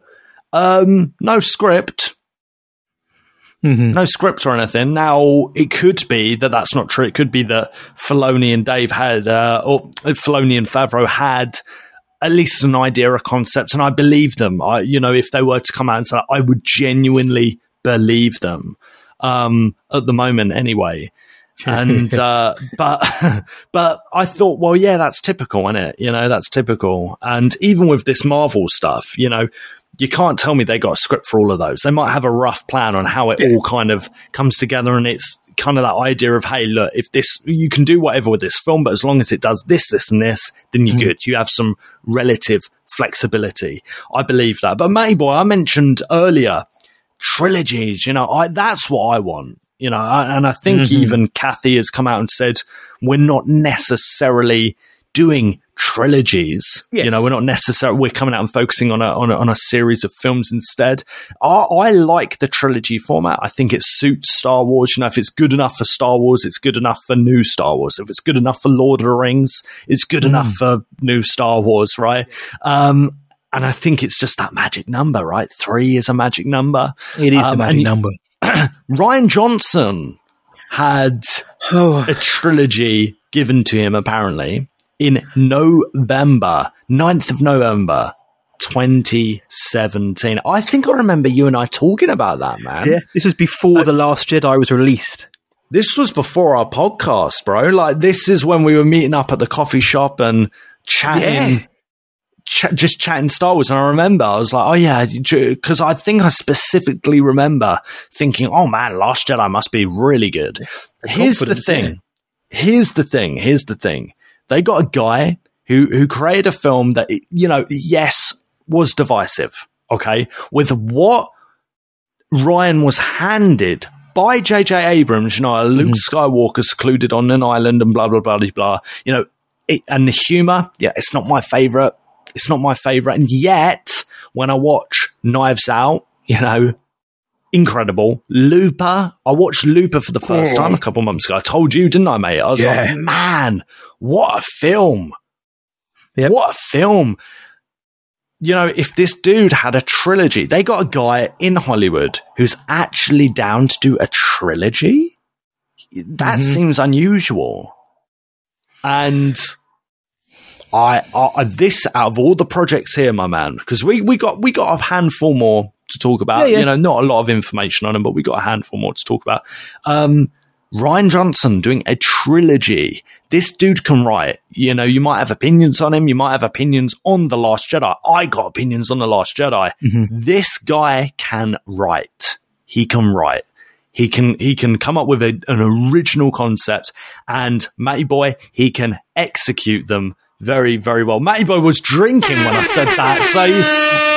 Um, no script." Mm-hmm. no script or anything. Now it could be that that's not true. It could be that Filoni and Dave had, uh, or Filoni and Favreau had at least an idea, a concept, and I believe them. I, you know, if they were to come out and say, I would genuinely believe them. Um, at the moment, anyway. and uh, but but I thought, well, yeah, that's typical, isn't it? You know, that's typical. And even with this Marvel stuff, you know, You can't tell me they got a script for all of those. They might have a rough plan on how it all kind of comes together, and it's kind of that idea of, hey, look, if this, you can do whatever with this film, but as long as it does this, this, and this, then you're hmm. good. You have some relative flexibility. I believe that. But Matty Boy, I mentioned earlier trilogies. You know, I, that's what I want. You know, I, and I think mm-hmm. even Kathy has come out and said we're not necessarily doing trilogies. Yes. You know, we're not necessarily we're coming out and focusing on a on a, on a series of films instead. I, I like the trilogy format. I think it suits Star Wars. You know, if it's good enough for Star Wars, it's good enough for new Star Wars. If it's good enough for Lord of the Rings, it's good enough for new Star Wars, right? Um, and I think it's just that magic number, right? Three is a magic number. It is the Um, magic and number. Rian Johnson had Oh, a trilogy given to him apparently in November, 9th of November, 2017. I think I remember you and I talking about that, man. yeah. This was before uh, The Last Jedi was released. This was before our podcast, bro. Like, this is when we were meeting up at the coffee shop and chatting. Yeah. Ch- just chatting Star Wars, and I remember I was like, "Oh yeah," because I think I specifically remember thinking, "Oh man, Last Jedi must be really good." Here's the thing. Here's the thing. Here's the thing. They got a guy who who created a film that you know, yes, was divisive. Okay, with what Rian was handed by J.J. Abrams, you know, Luke mm-hmm. Skywalker secluded on an island and blah blah blah blah blah. You know, it, and the humor, yeah, it's not my favorite. It's not my favorite, and yet when I watch Knives Out, you know, incredible. Looper, I watched Looper for the first time a couple months ago. I told you, didn't I, mate? I was Yeah. like, man, what a film! Yep. What a film! you know, if this dude had a trilogy, they got a guy in Hollywood who's actually down to do a trilogy. That mm-hmm. seems unusual. And I, I, this out of all the projects here, my man, because we, we got we got a handful more to talk about. Yeah, yeah. You know, not a lot of information on him, but we got a handful more to talk about. Um, Rian Johnson doing a trilogy. This dude can write. You know, you might have opinions on him. You might have opinions on The Last Jedi. I got opinions on The Last Jedi. This guy can write. He can write. He can he can come up with a, an original concept, and Matty Boy he can execute them very very well. Matty Boy was drinking when I said that, so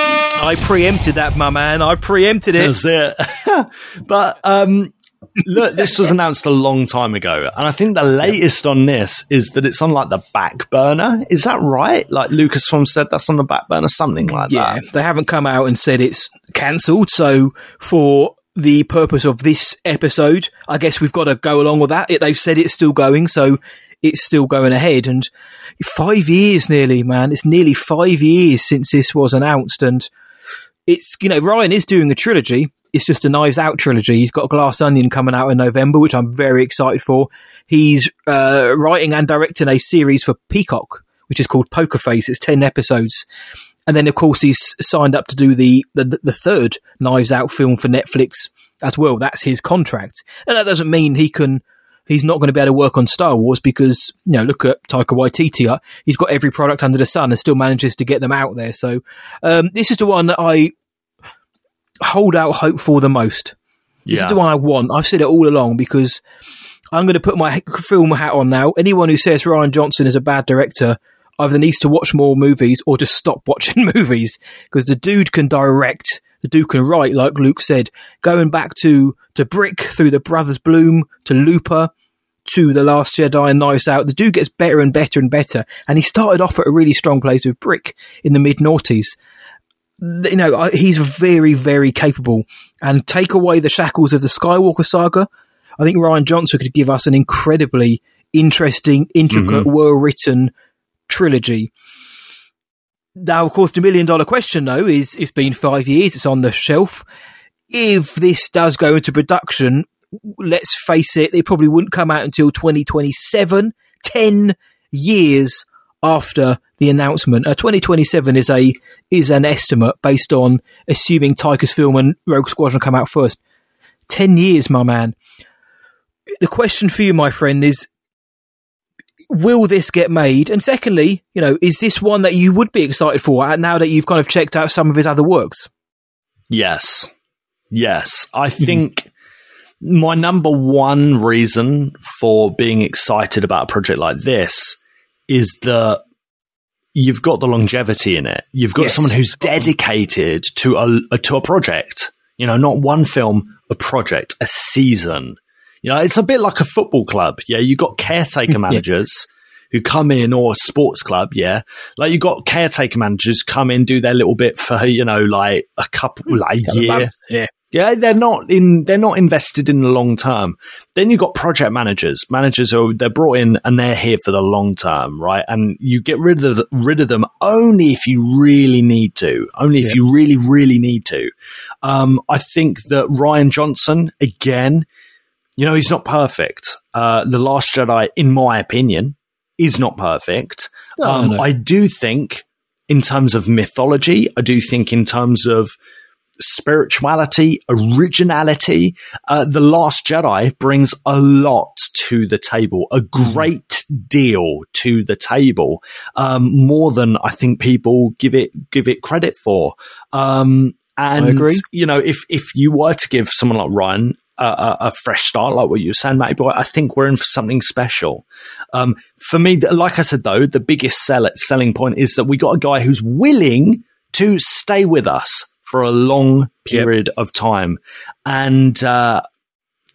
I preempted that, my man. I preempted it. that's it. but um, look, this was announced a long time ago, and I think the latest on this is that it's on like the back burner. Is that right? Like Lucasfilm said, that's on the back burner, something like Yeah, that. Yeah, they haven't come out and said it's cancelled. So for the purpose of this episode, I guess we've got to go along with that. It, they've said it's still going, so it's still going ahead. And five years nearly, man. It's nearly five years since this was announced, and it's you know Rian is doing a trilogy. It's just a Knives Out trilogy. He's got Glass Onion coming out in November, which I'm very excited for. He's uh, writing and directing a series for Peacock, which is called Poker Face. It's ten episodes. And then, of course, he's signed up to do the, the the third Knives Out film for Netflix as well. That's his contract, and that doesn't mean he can. He's not going to be able to work on Star Wars because you know, look at Taika Waititi. uh, He's got every product under the sun and still manages to get them out there. So um, this is the one that I hold out hope for the most. This Yeah. is the one I want. I've said it all along because I'm going to put my film hat on now. Anyone who says Rian Johnson is a bad director either needs to watch more movies or just stop watching movies because the dude can direct, the dude can write, like Luke said. Going back to to Brick through the Brothers Bloom to Looper to The Last Jedi and Knives Out, the dude gets better and better and better. And he started off at a really strong place with Brick in the mid noughties you know, he's very, very capable. And take away the shackles of the Skywalker saga, I think Rian Johnson could give us an incredibly interesting, intricate, mm-hmm. well written trilogy. Now, of course, the million dollar question, though, is it's been five years, it's on the shelf. If this does go into production, let's face it, it probably wouldn't come out until 2027, 10 years after the announcement. Uh, 2027 is a is an estimate based on assuming Taika's film and Rogue Squadron come out first. 10 years, my man. The question for you, my friend, is will this get made? And secondly, you know, is this one that you would be excited for now that you've kind of checked out some of his other works? Yes. Yes. I mm-hmm. think my number one reason for being excited about a project like this is that you've got the longevity in it. You've got Yes. someone who's dedicated to a to a project. You know, not one film, a project, a season. You know, it's a bit like a football club. Yeah, you got caretaker managers who come in or a sports club. Yeah, like you got caretaker managers come in, do their little bit for you know, like a couple, like a year. Yeah. Yeah, they're not in. They're not invested in the long term. Then you've got project managers, managers who they're brought in and they're here for the long term, right? And you get rid of the, rid of them only if you really need to, only if you really, really need to. Um, I think that Rian Johnson again, you know, he's not perfect. Uh, the Last Jedi, in my opinion, is not perfect. No, um, no. I do think, in terms of mythology, I do think in terms of spirituality, originality. Uh, the Last Jedi brings a lot to the table, a great deal to the table, um, more than I think people give it give it credit for. Um, and you know, if if you were to give someone like Rian a, a, a fresh start, like what you were saying, Matty Boy, I think we're in for something special. Um, for me, like I said though, the biggest sell- selling point is that we got a guy who's willing to stay with us for a long period of time. And uh,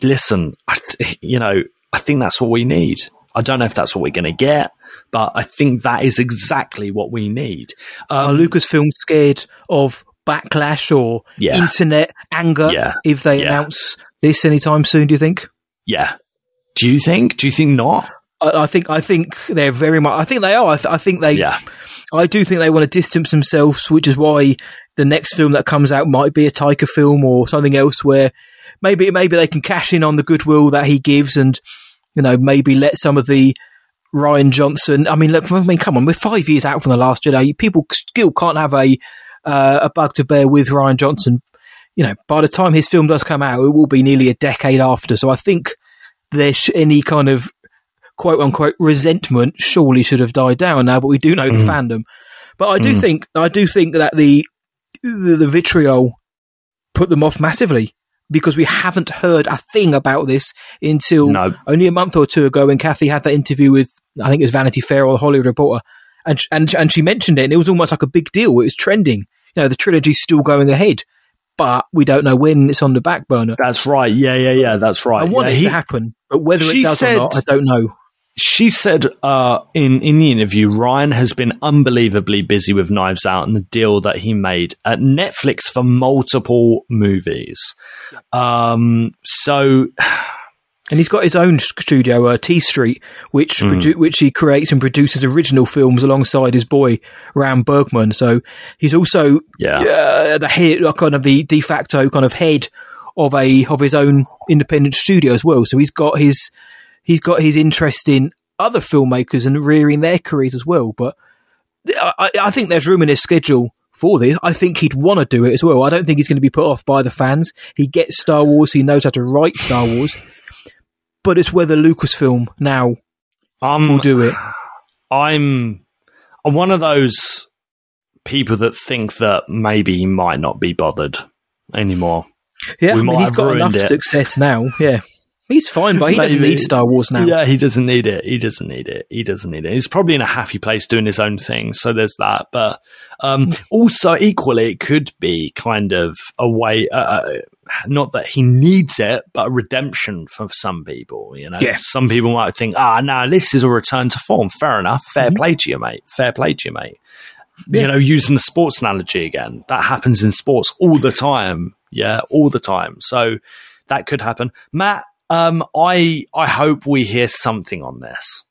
listen, I th- you know, I think that's what we need. I don't know if that's what we're going to get, but I think that is exactly what we need. Are Um, Lucasfilm scared of backlash or Yeah. internet anger Yeah. if they Yeah. announce this anytime soon? Do you think? yeah. Do you think? Do you think not? I, I think I think they're very much. I think they are. I, th- I think they. Yeah. I do think they want to distance themselves, which is why the next film that comes out might be a Taika film or something else, where maybe maybe they can cash in on the goodwill that he gives, and you know maybe let some of the Rian Johnson. I mean, look, I mean, come on, we're five years out from the Last Jedi. People still can't have a uh, a bug to bear with Rian Johnson. You know, by the time his film does come out, it will be nearly a decade after. So I think there's any kind of quote unquote resentment surely should have died down now, but we do know the mm-hmm. fandom. But I do mm. think I do think that the, the the vitriol put them off massively because we haven't heard a thing about this until No. only a month or two ago when Kathy had that interview with I think it was Vanity Fair or the Hollywood Reporter, and and and she mentioned it, and it was almost like a big deal. It was trending. You know, the trilogy's still going ahead, but we don't know when it's on the back burner. That's right. Yeah, yeah, yeah. That's right. I want Yeah, it he- to happen, but whether it does said- or not, I don't know. she said uh, in in the interview, Rian has been unbelievably busy with Knives Out and the deal that he made at Netflix for multiple movies. Um, so And he's got his own studio, uh, T Street, which Hmm. produ- which he creates and produces original films alongside his boy Ram Bergman. So he's also Yeah. uh, the head, uh, kind of the de facto kind of head of a of his own independent studio as well. So he's got his he's got his interest in other filmmakers and rearing their careers as well. But I- I think there's room in his schedule for this. I think he'd want to do it as well. I don't think he's going to be put off by the fans. He gets Star Wars. He knows how to write Star Wars. But it's whether Lucasfilm now I'm will do it. I'm I'm one of those people that think that maybe he might not be bothered anymore. Yeah, We I mean, he's got enough it. success now. Yeah, he's fine, but he doesn't need Star Wars now. Yeah, he doesn't need it. He doesn't need it. He doesn't need it. He's probably in a happy place doing his own thing. So there's that. But um, also, equally, it could be kind of a way, uh, not that he needs it, but a redemption for some people. You know, Yeah. some people might think, ah, no, this is a return to form. Fair enough. Fair play to you, mate. Fair play to you, mate. Yeah. You know, using the sports analogy again, that happens in sports all the time. Yeah, all the time. So that could happen. Matt, um, I I hope we hear something on this.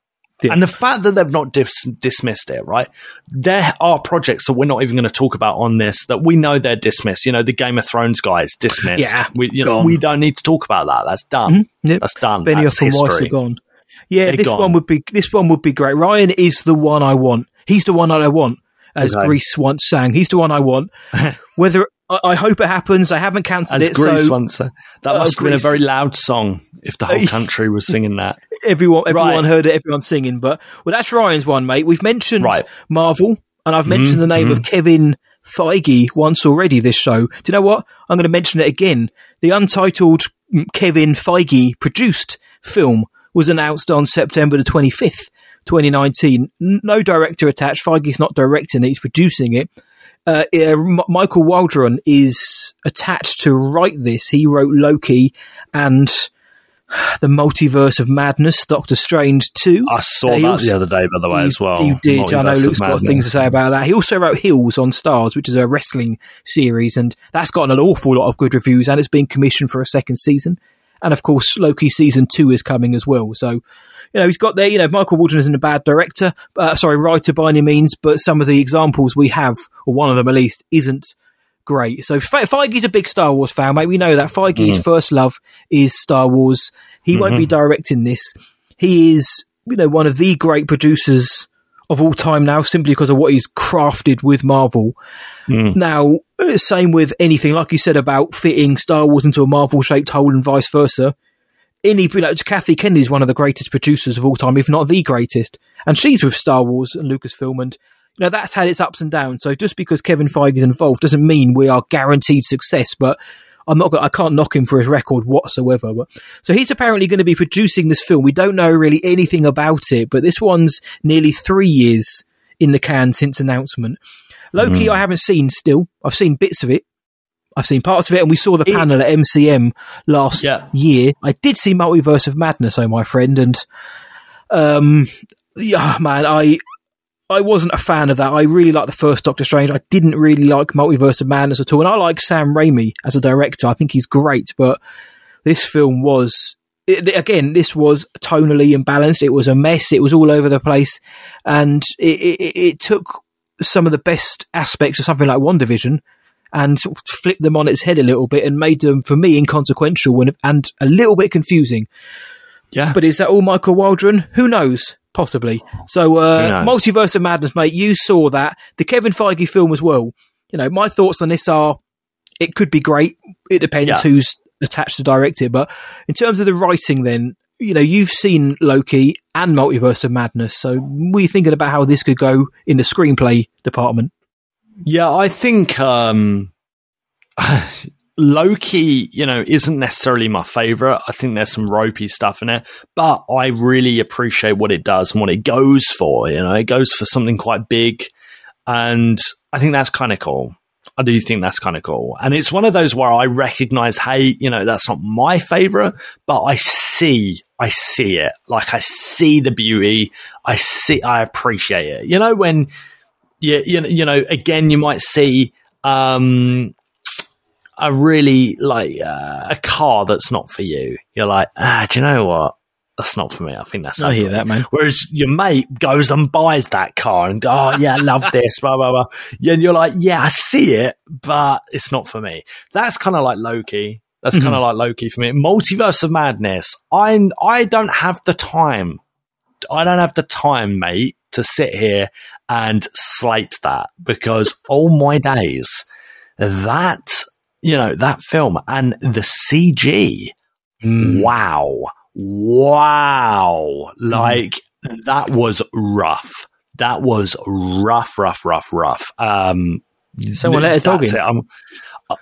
Yeah. And the fact that they've not dis- dismissed it, right? There are projects that we're not even going to talk about on this that we know they're dismissed. You know, the Game of Thrones guys dismissed. Yeah, we, you know, we don't need to talk about that. That's done. Mm-hmm. Yep. That's done. Benioff and Weiss are gone. Yeah, They're this gone. one would be this one would be great. Rian is the one I want. He's the one that I want, as Okay. Greece once sang. He's the one I want. Whether I, I hope it happens, I haven't cancelled it. Greece so once said. That Oh, must have been a very loud song if the whole country was singing that. Everyone everyone Right. heard it, everyone's singing. But well, that's Rian's one, mate. We've mentioned Right. Marvel, and I've mentioned the name of Kevin Feige once already. This show. Do you know what? I'm going to mention it again. The untitled Kevin Feige produced film was announced on September the 25th, 2019. No director attached. Feige's not directing it; he's producing it. Uh, uh, M- Michael Waldron is attached to write this. He wrote Loki and the Multiverse of Madness, Doctor Strange 2. I saw Uh, that also- the other day, by the way, he, as well. You did. I know Luke's got things to say about that. He also wrote Heels on Starz, which is a wrestling series, and that's gotten an awful lot of good reviews, and it's been commissioned for a second season. And of course, Loki season two is coming as well. So, you know, he's got there. You know, Michael Waldron isn't a bad director, uh, sorry, writer by any means, but some of the examples we have, or one of them at least, isn't great. So Fe- Feige's a big Star Wars fan, mate. We know that Feige's first love is Star Wars. He won't be directing this. He is, you know, one of the great producers of all time now, simply because of what he's crafted with Marvel. Now, uh, same with anything, like you said about fitting Star Wars into a Marvel-shaped hole and vice versa. Any, you know, Kathy Kennedy is one of the greatest producers of all time, if not the greatest, and she's with Star Wars and Lucasfilm, and you know that's had its ups and downs. So just because Kevin Feige is involved doesn't mean we are guaranteed success. But I'm not, I can't knock him for his record whatsoever. But so he's apparently going to be producing this film. We don't know really anything about it, but this one's nearly three years in the can since announcement. Loki, I haven't seen still. I've seen bits of it. I've seen parts of it, and we saw the panel at MCM last Yeah. year. I did see Multiverse of Madness, oh my friend, and um, yeah, man, I I wasn't a fan of that. I really liked the first Doctor Strange. I didn't really like Multiverse of Madness at all, and I like Sam Raimi as a director. I think he's great, but this film was it, again, this was tonally imbalanced. It was a mess. It was all over the place, and it, it, it took some of the best aspects of something like WandaVision and sort of flipped them on its head a little bit and made them, for me, inconsequential and, and a little bit confusing. Yeah. But is that all Michael Waldron? Who knows? Possibly. So, uh, Multiverse of Madness, mate, you saw that. The Kevin Feige film as well. You know, my thoughts on this are it could be great. It depends Yeah. who's attached to direct it. But in terms of the writing, then, you know, you've seen Loki and Multiverse of Madness. So, are you thinking about how this could go in the screenplay department? Yeah, I think um, Loki, you know, isn't necessarily my favorite. I think there's some ropey stuff in it, but I really appreciate what it does and what it goes for. You know, it goes for something quite big, and I think that's kind of cool. I do think that's kind of cool. And it's one of those where I recognize, hey, you know, that's not my favorite, but I see, I see it. Like I see the beauty. I see, I appreciate it. You know, when you, you, know- again, you might see, um, a really like uh, a car that's not for you. You're like, ah, do you know what? That's not for me. I think that's. I hear that, man. Whereas your mate goes and buys that car and oh yeah, I love this, blah blah blah. Yeah, and you're like, yeah, I see it, but it's not for me. That's kind of like Loki. That's kind of like Loki for me. Multiverse of Madness. I'm. I don't have the time. I don't have the time, mate, to sit here and slate that because all my days, that you know that film and the CG wow wow like that was rough that was rough rough rough rough um Someone let a dog in. it. i'm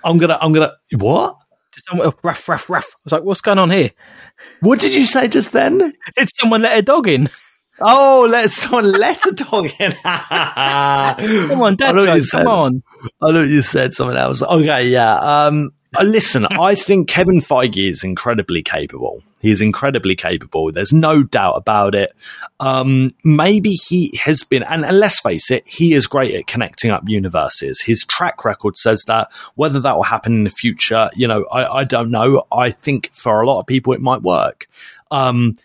i'm gonna i'm gonna what Someone, oh, ruff, ruff, ruff. I was like, what's going on here? what did you say just then Did someone let a dog in? Oh let someone let a dog in Come on, dad I know what you joke, said. come on. I know you said something else. Okay, yeah. Um, uh, listen, I think Kevin Feige is incredibly capable. He is incredibly capable. There's no doubt about it. Um, maybe he has been, and, and let's face it, he is great at connecting up universes. His track record says that. Whether that will happen in the future, you know, I, I don't know. I think for a lot of people, it might work. Um,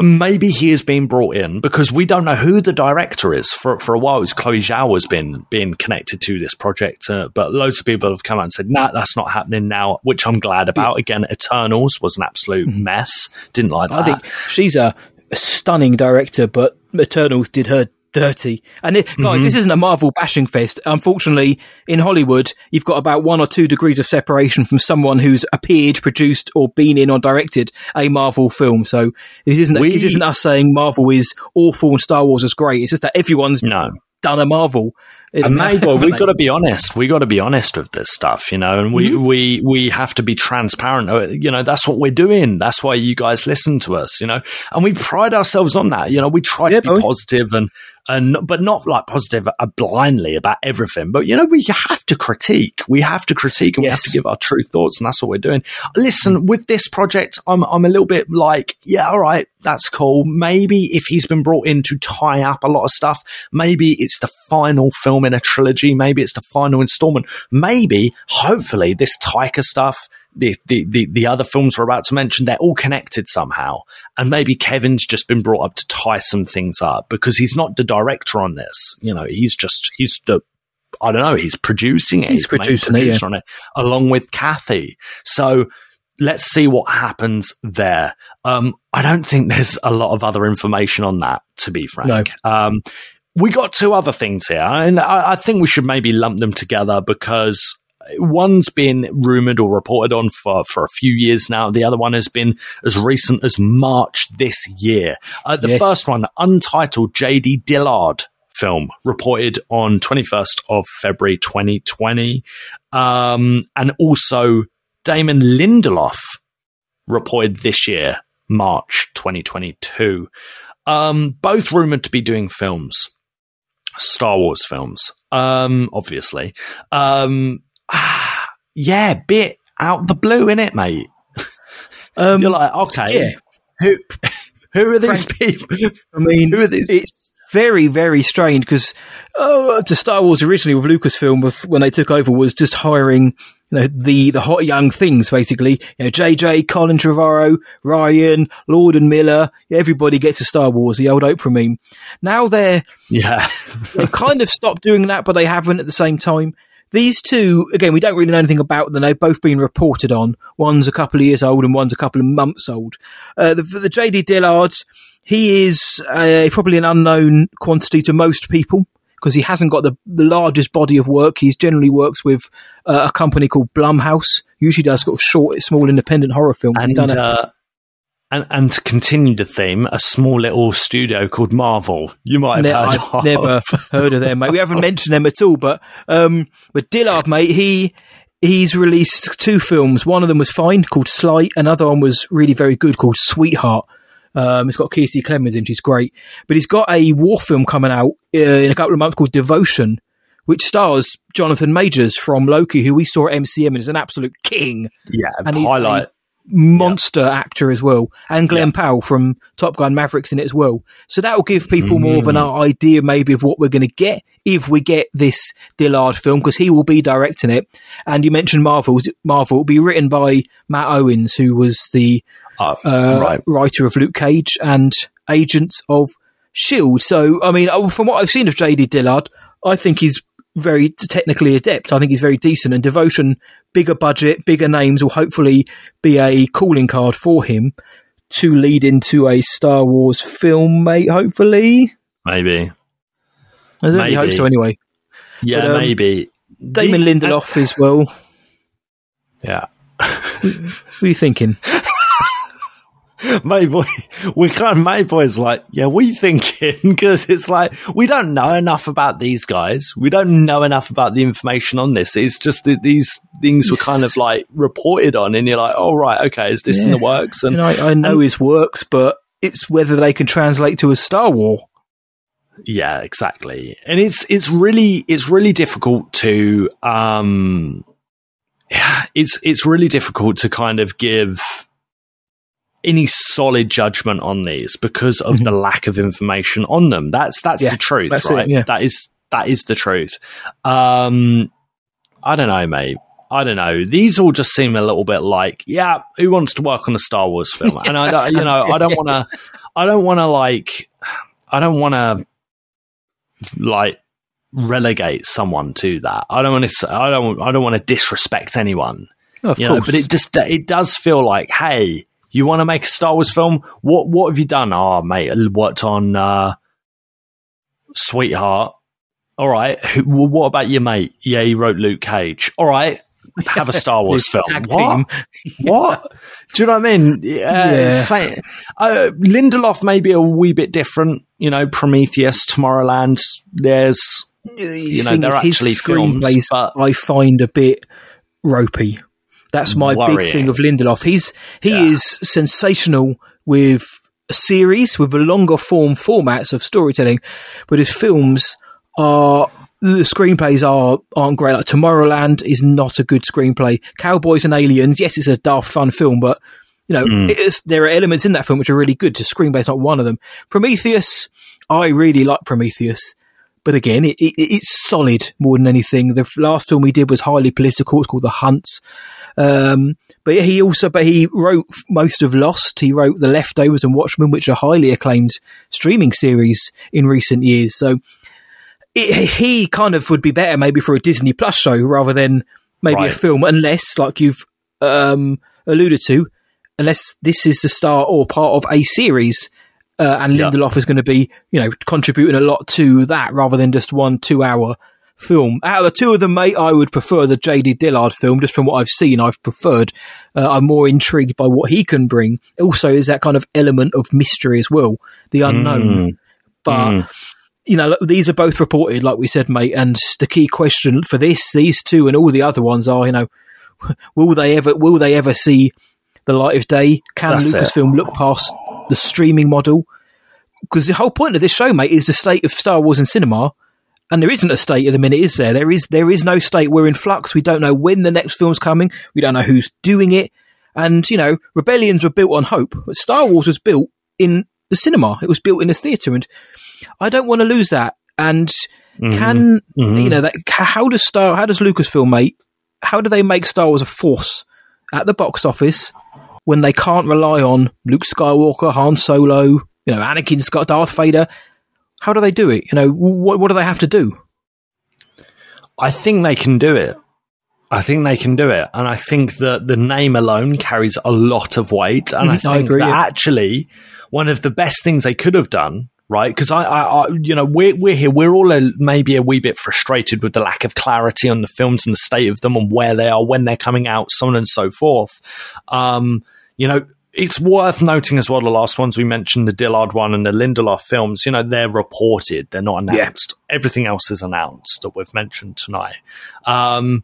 maybe he is being brought in because we don't know who the director is. For for a while, it's Chloe Zhao has been being connected to this project, uh, but loads of people have come out and said, "Nah, that's not happening now," which I'm glad about. Again, Eternals was an absolute mess. Didn't like that. I think she's a stunning director, but Eternals did her dirty. And it, guys, mm-hmm. this isn't a Marvel bashing fest. Unfortunately, in Hollywood, you've got about one or two degrees of separation from someone who's appeared, produced, or been in or directed a Marvel film. So it isn't. We- it isn't us saying Marvel is awful and Star Wars is great. It's just that everyone's No. done a Marvel. And maybe haven't we've got to be honest. We got to be honest with this stuff, you know, and we, we, we have to be transparent. Uh, You know, that's what we're doing. That's why you guys listen to us, you know, and we pride ourselves on that. You know, we try Yeah, to be positive and, and, but not like positive uh, blindly about everything. But, you know, we have to critique. We have to critique and we have to give our true thoughts. And that's what we're doing. Listen, with this project, I'm, I'm a little bit like, yeah, all right, that's cool. Maybe if he's been brought in to tie up a lot of stuff, maybe it's the final film in a trilogy. Maybe it's the final installment. Maybe, hopefully, this Taika stuff, the, the, the, the other films we're about to mention, they're all connected somehow. And maybe Kevin's just been brought up to tie some things up because he's not the director on this. You know, he's just, he's the, I don't know, he's producing it. He's main producing it, producer on it, along with Kathy. So let's see what happens there. Um, I don't think there's a lot of other information on that, to be frank. Um, we got two other things here, and I, I think we should maybe lump them together because one's been rumored or reported on for, for a few years now. The other one has been as recent as March this year. Uh, the Yes. first one, untitled JD Dillard film, reported on 21st of February 2020. Um, and also Damon Lindelof reported this year, March 2022. Um, both rumored to be doing films, Star Wars films, um, obviously. Um, ah, yeah, bit out the blue, in it, mate. Um, You're like, okay, yeah. who, who are these people? I mean, Who are these? it's very, very strange because oh, to Star Wars originally with Lucasfilm, with, when they took over, was just hiring you know the the hot young things basically. You know, JJ, Colin Trevorrow, Rian, Lord and Miller. Everybody gets a Star Wars, the old Oprah meme. Now they're yeah, they've kind of stopped doing that, but they haven't at the same time. These two, again, we don't really know anything about them. They've both been reported on. One's a couple of years old and one's a couple of months old. Uh, the, the JD Dillard, he is uh, probably an unknown quantity to most people because he hasn't got the, the largest body of work. He's generally works with uh, a company called Blumhouse. Usually does sort of short, small, independent horror films. He's and done uh, and and to continue the theme, a small little studio called Marvel. You might have Ne- heard I've of. never heard of them, mate. We haven't mentioned them at all, but um, but Dillard, mate, he he's released two films. One of them was fine, called Sleight. Another one was really very good, called Sweetheart. Um, it's got Kiersey Clemons in, she's great. But he's got a war film coming out uh, in a couple of months called Devotion, which stars Jonathan Majors from Loki, who we saw at MCM and is an absolute king Yeah, And highlight. monster actor as well, and Glen Powell from Top Gun Mavericks in it as well. So that will give people more of an Mm. idea, maybe, of what we're going to get if we get this Dillard film, because he will be directing it. And you mentioned Marvel. Marvel will be written by Matt Owens, who was the Uh, right. writer of Luke Cage and Agents of Shield. So, I mean, uh, from what I've seen of JD Dillard, I think he's very technically adept. I think he's very decent. And Devotion, bigger budget, bigger names will hopefully be a calling card for him to lead into a Star Wars film, mate. Hopefully, Maybe. I certainly hope so. Anyway, Yeah, But, um, maybe. Damon The- Lindelof as well. Yeah. What are you thinking? Mayboy, we kind of Mayboy's like, yeah, we thinking? Because it's like we don't know enough about these guys. We don't know enough about the information on this. It's just that these things were kind of like reported on, and you're like, oh right, okay, is this in the works? And And I, I know his works, but it's whether they can translate to a Star War. Yeah, exactly. And it's it's really it's really difficult to um yeah, it's it's really difficult to kind of give any solid judgment on these because of the lack of information on them. That's that's Mm-hmm. Yeah, the truth, that's it, right? yeah. That is that is the truth. Um I don't know, mate. I don't know. These all just seem a little bit like, yeah, who wants to work on a Star Wars film? And I, don't- you know, I don't want to, I don't want to like, I don't want to like relegate someone to that. I don't want to. I don't. I don't want to disrespect anyone. Of you course, know, but it just it does feel like, hey, you want to make a Star Wars film? What What have you done? Oh, mate, I worked on. Uh, sweetheart. All right. Who, what about your mate? Yeah, he wrote Luke Cage. All right. Have a Star Wars film. What? what? Do you know what I mean? Yeah. Yeah. say- uh, Lindelof may be a wee bit different. You know, Prometheus, Tomorrowland. There's, you know, they're actually films, screenplays but I find a bit ropey. That's my big thing of Lindelof. He's he Yeah. is sensational with a series with the longer form formats of storytelling, but his films are the screenplays are aren't great. Like Tomorrowland is not a good screenplay. Cowboys and Aliens, yes, it's a daft fun film, but you know, Mm. there are elements in that film which are really good. The screenplay's not one of them. Prometheus, I really like Prometheus. But again, it, it, it's solid more than anything. The last film we did was highly political. It's called The Hunts. Um, but yeah, he also, but he wrote most of Lost. He wrote The Leftovers and Watchmen, which are highly acclaimed streaming series in recent years. So it, he kind of would be better maybe for a Disney Plus show rather than maybe a film, unless, like you've um, alluded to, unless this is the start or part of a series. Uh, and Yeah. Lindelof is going to be, you know, contributing a lot to that rather than just one two-hour film. Out of the two of them, mate, I would prefer the J.D. Dillard film. Just from what I've seen, I've preferred. Uh, I'm more intrigued by what he can bring. Also, is that kind of element of mystery as well, the unknown. But you know, look, these are both reported, like we said, mate. And the key question for this, these two, and all the other ones are, you know, will they ever, will they ever see the light of day? Can That's it. Lucasfilm look past the streaming model? Because the whole point of this show, mate, is the state of Star Wars in cinema. And there isn't a state at the minute, is there? There is there is no state. We're in flux. We don't know when the next film's coming. We don't know who's doing it. And you know, rebellions were built on hope, but Star Wars was built in the cinema. It was built in the theatre, and I don't want to lose that. And mm-hmm. can mm-hmm. you know that? How does Star? How does Lucasfilm, make? How do they make Star Wars a force at the box office when they can't rely on Luke Skywalker, Han Solo, you know, Anakin Scott, Darth Vader? How do they do it? You know, what what do they have to do? I think they can do it. I think they can do it. And I think that the name alone carries a lot of weight. And I Mhm, I think agree, that yeah. actually one of the best things they could have done, right? Because I, I, I, you know, we're, we're here, we're all a, maybe a wee bit frustrated with the lack of clarity on the films and the state of them and where they are, when they're coming out, so on and so forth. Um, you know, it's worth noting as well the last ones we mentioned, the Dillard one and the Lindelof films, you know, they're reported, they're not Yeah. announced. Everything else is announced that we've mentioned tonight. Um,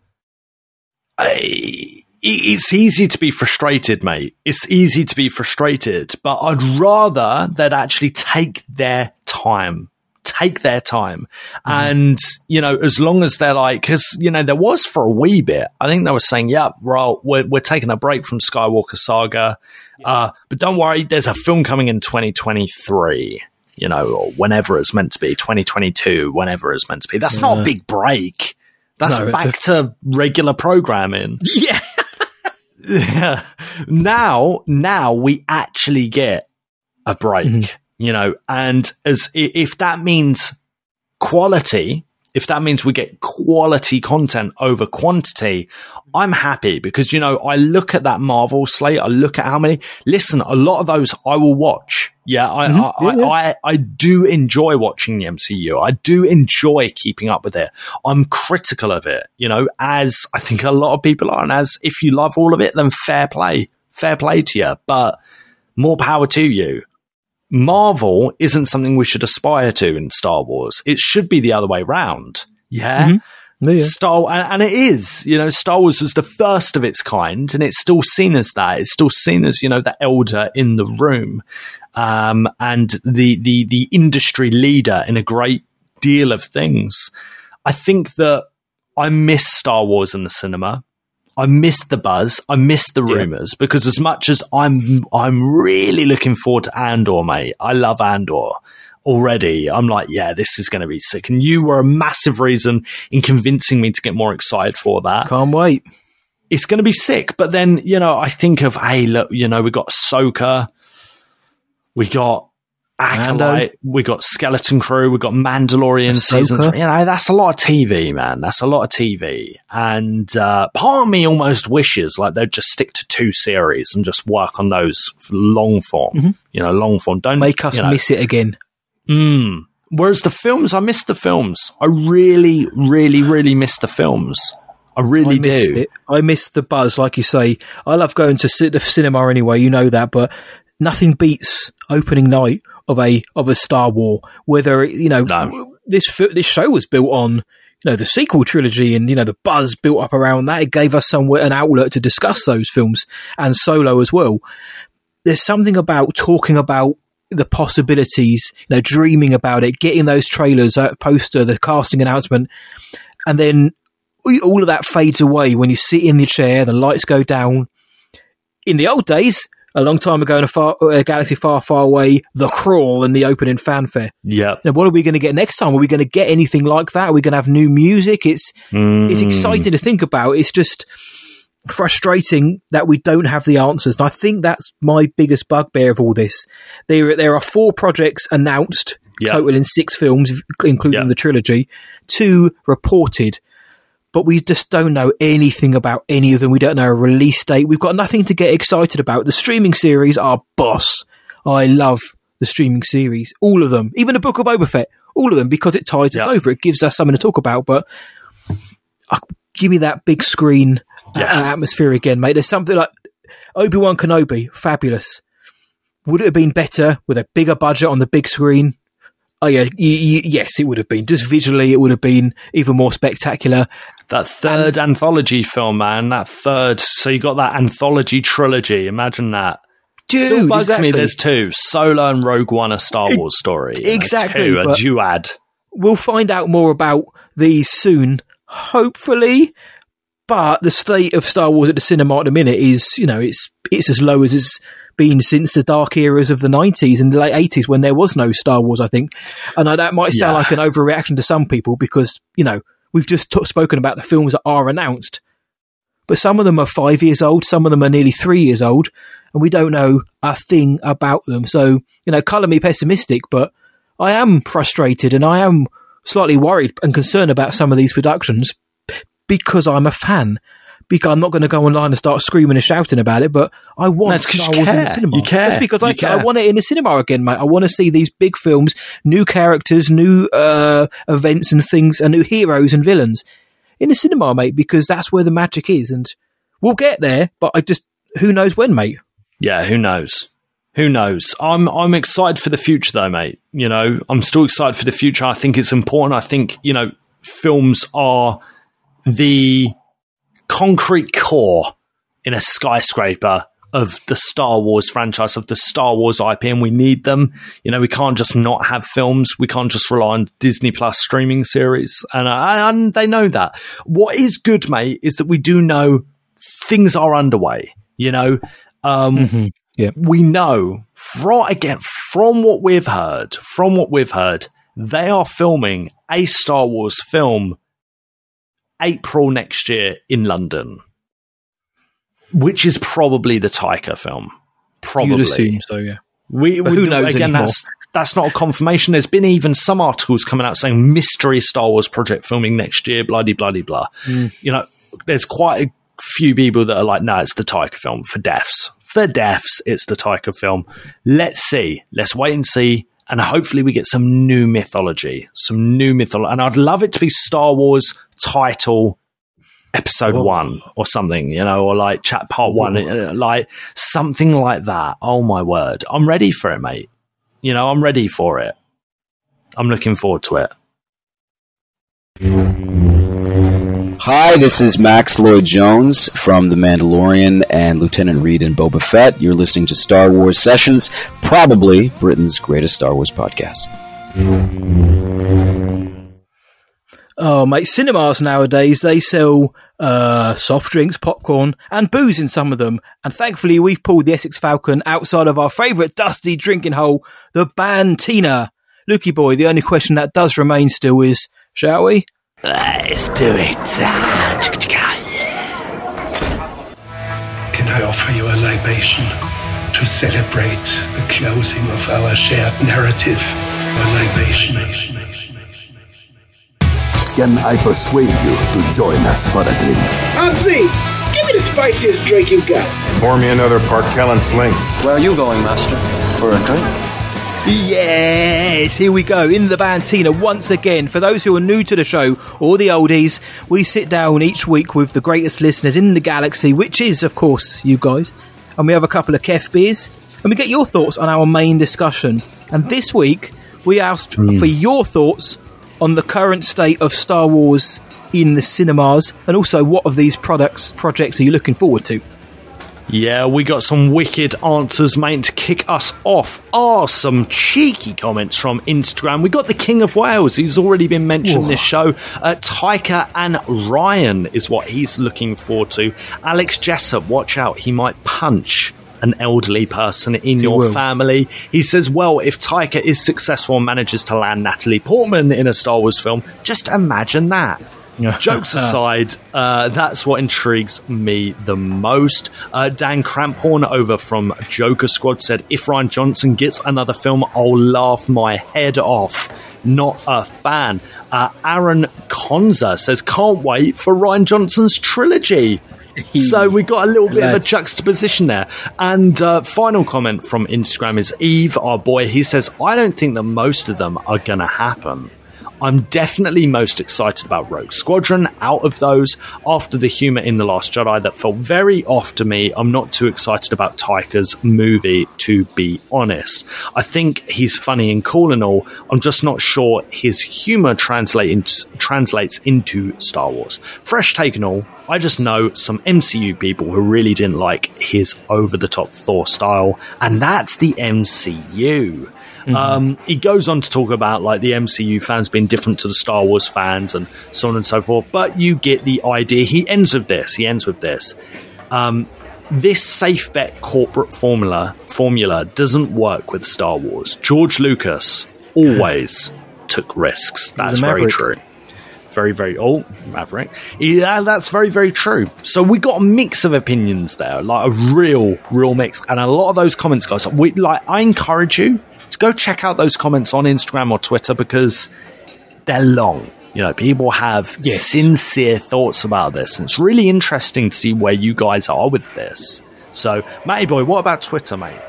I, it's easy to be frustrated, mate. It's easy to be frustrated, but I'd rather that actually take their time. Take their time. And, you know, as long as they're like, because, you know, there was for a wee bit, I think they were saying, yeah, well, we're, we're taking a break from Skywalker Saga. Uh, but don't worry, there's a film coming in 2023, you know, or whenever it's meant to be, 2022, whenever it's meant to be. That's not a big break. That's No, back to regular programming. Yeah, now, now we actually get a break, Mm-hmm. You know, and as if that means quality, if that means we get quality content over quantity, I'm happy because, you know, I look at that Marvel slate, I look at how many, listen, a lot of those I will watch. Yeah, I, I, Mm-hmm. Yeah, yeah. I, I, I do enjoy watching the MCU. I do enjoy keeping up with it. I'm critical of it, you know, as I think a lot of people are. And as if you love all of it, then fair play, fair play to you, but more power to you. Marvel isn't something we should aspire to in Star Wars. It should be the other way round. Yeah. Mm-hmm. yeah. Star and, and it is, you know, Star Wars was the first of its kind, and it's still seen as that. It's still seen as you know the elder in the room, um, and the the the industry leader in a great deal of things. I think that I miss Star Wars in the cinema. I miss the buzz. I miss the Yeah. rumors because as much as I'm, I'm really looking forward to Andor, mate. I love Andor already. I'm like, yeah, this is going to be sick. And you were a massive reason in convincing me to get more excited for that. can't wait. It's going to be sick. But then, you know, I think of, hey, look, you know, we got Ahsoka, we got Acolyte, we got Skeleton Crew, we got Mandalorian season three. You know, that's a lot of TV, man. That's a lot of TV. And uh, part of me almost wishes like they'd just stick to two series and just work on those for long form. You know, long form. Don't Make us you know, miss it again. Mm, Whereas the films, I miss the films. I really, really, really miss the films. I really I do. it. I miss the buzz, like you say. I love going to sit the cinema anyway. You know that, but nothing beats opening night of a of a Star War. Whether you know No. this this show was built on you know the sequel trilogy and you know the buzz built up around that. It gave us somewhere an outlet to discuss those films and Solo as well. There's something about talking about the possibilities, you know, dreaming about it, getting those trailers, that poster, the casting announcement, and then all of that fades away when you sit in the chair, the lights go down. In the old days, a long time ago in a, far, a galaxy far, far away, the crawl and the opening fanfare. Yeah. Now, what are we going to get next time? Are we going to get anything like that? Are we going to have new music? It's mm. it's exciting to think about. It's just frustrating that we don't have the answers. And I think that's my biggest bugbear of all this. There, there are four projects announced, total in six films, including Yeah. the trilogy, two reported. But we just don't know anything about any of them. We don't know a release date. We've got nothing to get excited about. The streaming series are boss. I love the streaming series, all of them, even the Book of Boba Fett, all of them, because it ties us over. It gives us something to talk about. But uh, give me that big screen uh, atmosphere again, mate. There's something like Obi Wan Kenobi, fabulous. Would it have been better with a bigger budget on the big screen? Oh yeah, y- y- yes, it would have been. Just visually, it would have been even more spectacular. That third anthology film, man. That third. So you got that anthology trilogy. Imagine that. Dude, Still bugs exactly. me. There's two. Solo and Rogue One, a Star Wars story. Exactly, two, a duad. We'll find out more about these soon, hopefully. But the state of Star Wars at the cinema at the minute is, you know, it's it's as low as it's been since the dark eras of the nineties and the late eighties when there was no Star Wars. I think, and I- that might sound Yeah. like an overreaction to some people because you know we've just t- spoken about the films that are announced, but some of them are five years old, some of them are nearly three years old, and we don't know a thing about them. So you know, colour me pessimistic, but I am frustrated and I am slightly worried and concerned about some of these productions because I'm a fan. Because I'm not going to go online and start screaming and shouting about it, but I want That's 'cause Star you Wars in the cinema. You care. That's because I, care. I want it in the cinema again, mate. I want to see these big films, new characters, new uh, events and things, and new heroes and villains in the cinema, mate. Because that's where the magic is, and we'll get there. But I just who knows when, mate. Yeah, who knows? Who knows? I'm I'm excited for the future though, mate. You know, I'm still excited for the future. I think it's important. I think, you know, films are the concrete core in a skyscraper of the Star Wars franchise, of the Star Wars IP, and we need them. You know, we can't just not have films. We can't just rely on Disney Plus streaming series. And, uh, and they know that. What is good, mate, is that we do know things are underway. You know, um, Yeah. we know from again from what we've heard, from what we've heard, they are filming a Star Wars film April next year in London, which is probably the Taika film. Probably, You'd assume so, yeah. we, we who knows again? anymore? That's that's not a confirmation. There's been even some articles coming out saying mystery Star Wars project filming next year. Bloody bloody blah. Mm. You know, there's quite a few people that are like, no, it's the Taika film for deaths. For deaths, it's the Taika film. Let's see. Let's wait and see. And hopefully we get some new mythology, some new mythology. And I'd love it to be Star Wars title episode one or something, you know, or like chat part one, uh, like something like that. Oh my word. I'm ready for it, mate. You know, I'm ready for it. I'm looking forward to it. Hi, this is Max Lloyd Jones from The Mandalorian and Lieutenant Reed and Boba Fett. You're listening to Star Wars Sessions, probably Britain's greatest Star Wars podcast. Oh, mate, cinemas nowadays, they sell uh, soft drinks, popcorn, and booze in some of them. And thankfully, we've pulled the Essex Falcon outside of our favourite dusty drinking hole, the Bantina. Lukey boy, the only question that does remain still is, shall we? Let's do it. Can I offer you a libation to celebrate the closing of our shared narrative? A libation. Can I persuade you to join us for a drink? Hansi, give me the spiciest drink you got. Pour me another Park Kellen Sling. Where are you going, Master? For a drink? Yes, here we go in the Bantina once again. For those who are new to the show or the oldies, we sit down each week with the greatest listeners in the galaxy, which is, of course, you guys. And we have a couple of Kef beers and we get your thoughts on our main discussion. And this week, we asked hmm. for your thoughts on the current state of Star Wars in the cinemas and also what of these products projects are you looking forward to? Yeah, we got some wicked answers, mate. To kick us off are some cheeky comments from Instagram. We got the King of Wales, who's already been mentioned Whoa. this show. Uh, Taika and Rian is what he's looking forward to. Alex Jessup, watch out, he might punch an elderly person in your will. family. He says, well, if Taika is successful and manages to land Natalie Portman in a Star Wars film, just imagine that. Jokes aside, uh, that's what intrigues me the most. Uh, Dan Cramphorn over from Joker Squad said, if Rian Johnson gets another film, I'll laugh my head off. Not a fan. Uh, Aaron Konza says, can't wait for Rian Johnson's trilogy. So we got a little bit of a juxtaposition there. And uh, final comment from Instagram is Eve, our boy. He says, I don't think that most of them are going to happen. I'm definitely most excited about Rogue Squadron out of those after the humor in The Last Jedi that felt very off to me. I'm not too excited about Taika's movie, to be honest. I think he's funny and cool and all. I'm just not sure his humor translate in- translates into Star Wars. Fresh take and all. I just know some MCU people who really didn't like his over the top Thor style, and that's the MCU. Um, he goes on to talk about like the MCU fans being different to the Star Wars fans and so on and so forth. But you get the idea. He ends with this. He ends with this. Um, this safe bet corporate formula formula doesn't work with Star Wars. George Lucas always took risks. That's very true. Very, very oh Maverick. Yeah, that's very, very true. So we got a mix of opinions there, like a real, real mix, and a lot of those comments, guys. We like. I encourage you go check out those comments on Instagram or Twitter because they're long. You know, people have sincere thoughts about this, and it's really interesting to see where you guys are with this. So, Matty boy, what about Twitter, mate?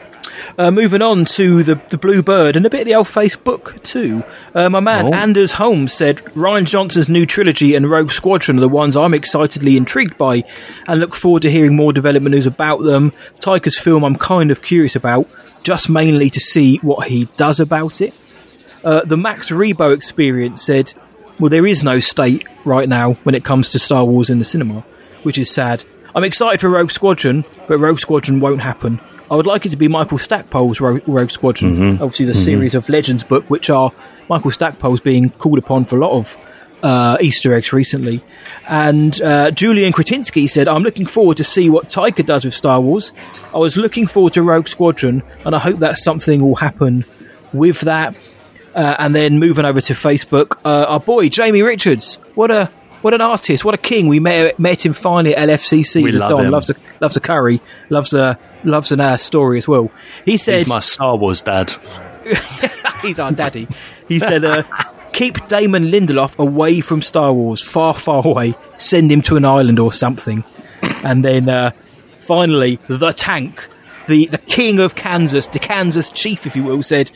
Uh, moving on to the, the Blue Bird and a bit of the old Facebook too. Uh, my man Oh. Anders Holmes said Rian Johnson's new trilogy and Rogue Squadron are the ones I'm excitedly intrigued by and look forward to hearing more development news about them. Taika's film I'm kind of curious about, just mainly to see what he does about it. Uh, the Max Rebo experience said, Well, there is no state right now when it comes to Star Wars in the cinema, which is sad. I'm excited for Rogue Squadron, but Rogue Squadron won't happen. I would like it to be Michael Stackpole's Ro- Rogue Squadron, Mhm. obviously the Mhm. series of Legends book, which are Michael Stackpole's being called upon for a lot of uh, Easter eggs recently. And uh, Julian Kretinsky said, I'm looking forward to see what Taika does with Star Wars. I was looking forward to Rogue Squadron, and I hope that something will happen with that. Uh, and then moving over to Facebook, uh, our boy Jamie Richards. What a what an artist! What a king! We met met him finally at LFCC. We love Don him. loves a loves a curry, loves a loves an uh, story as well. He said He's my Star Wars dad. he's our daddy. He said, uh, "Keep Damon Lindelof away from Star Wars, far, far away. Send him to an island or something." And then uh, finally, the tank, the the king of Kansas, the Kansas chief, if you will, said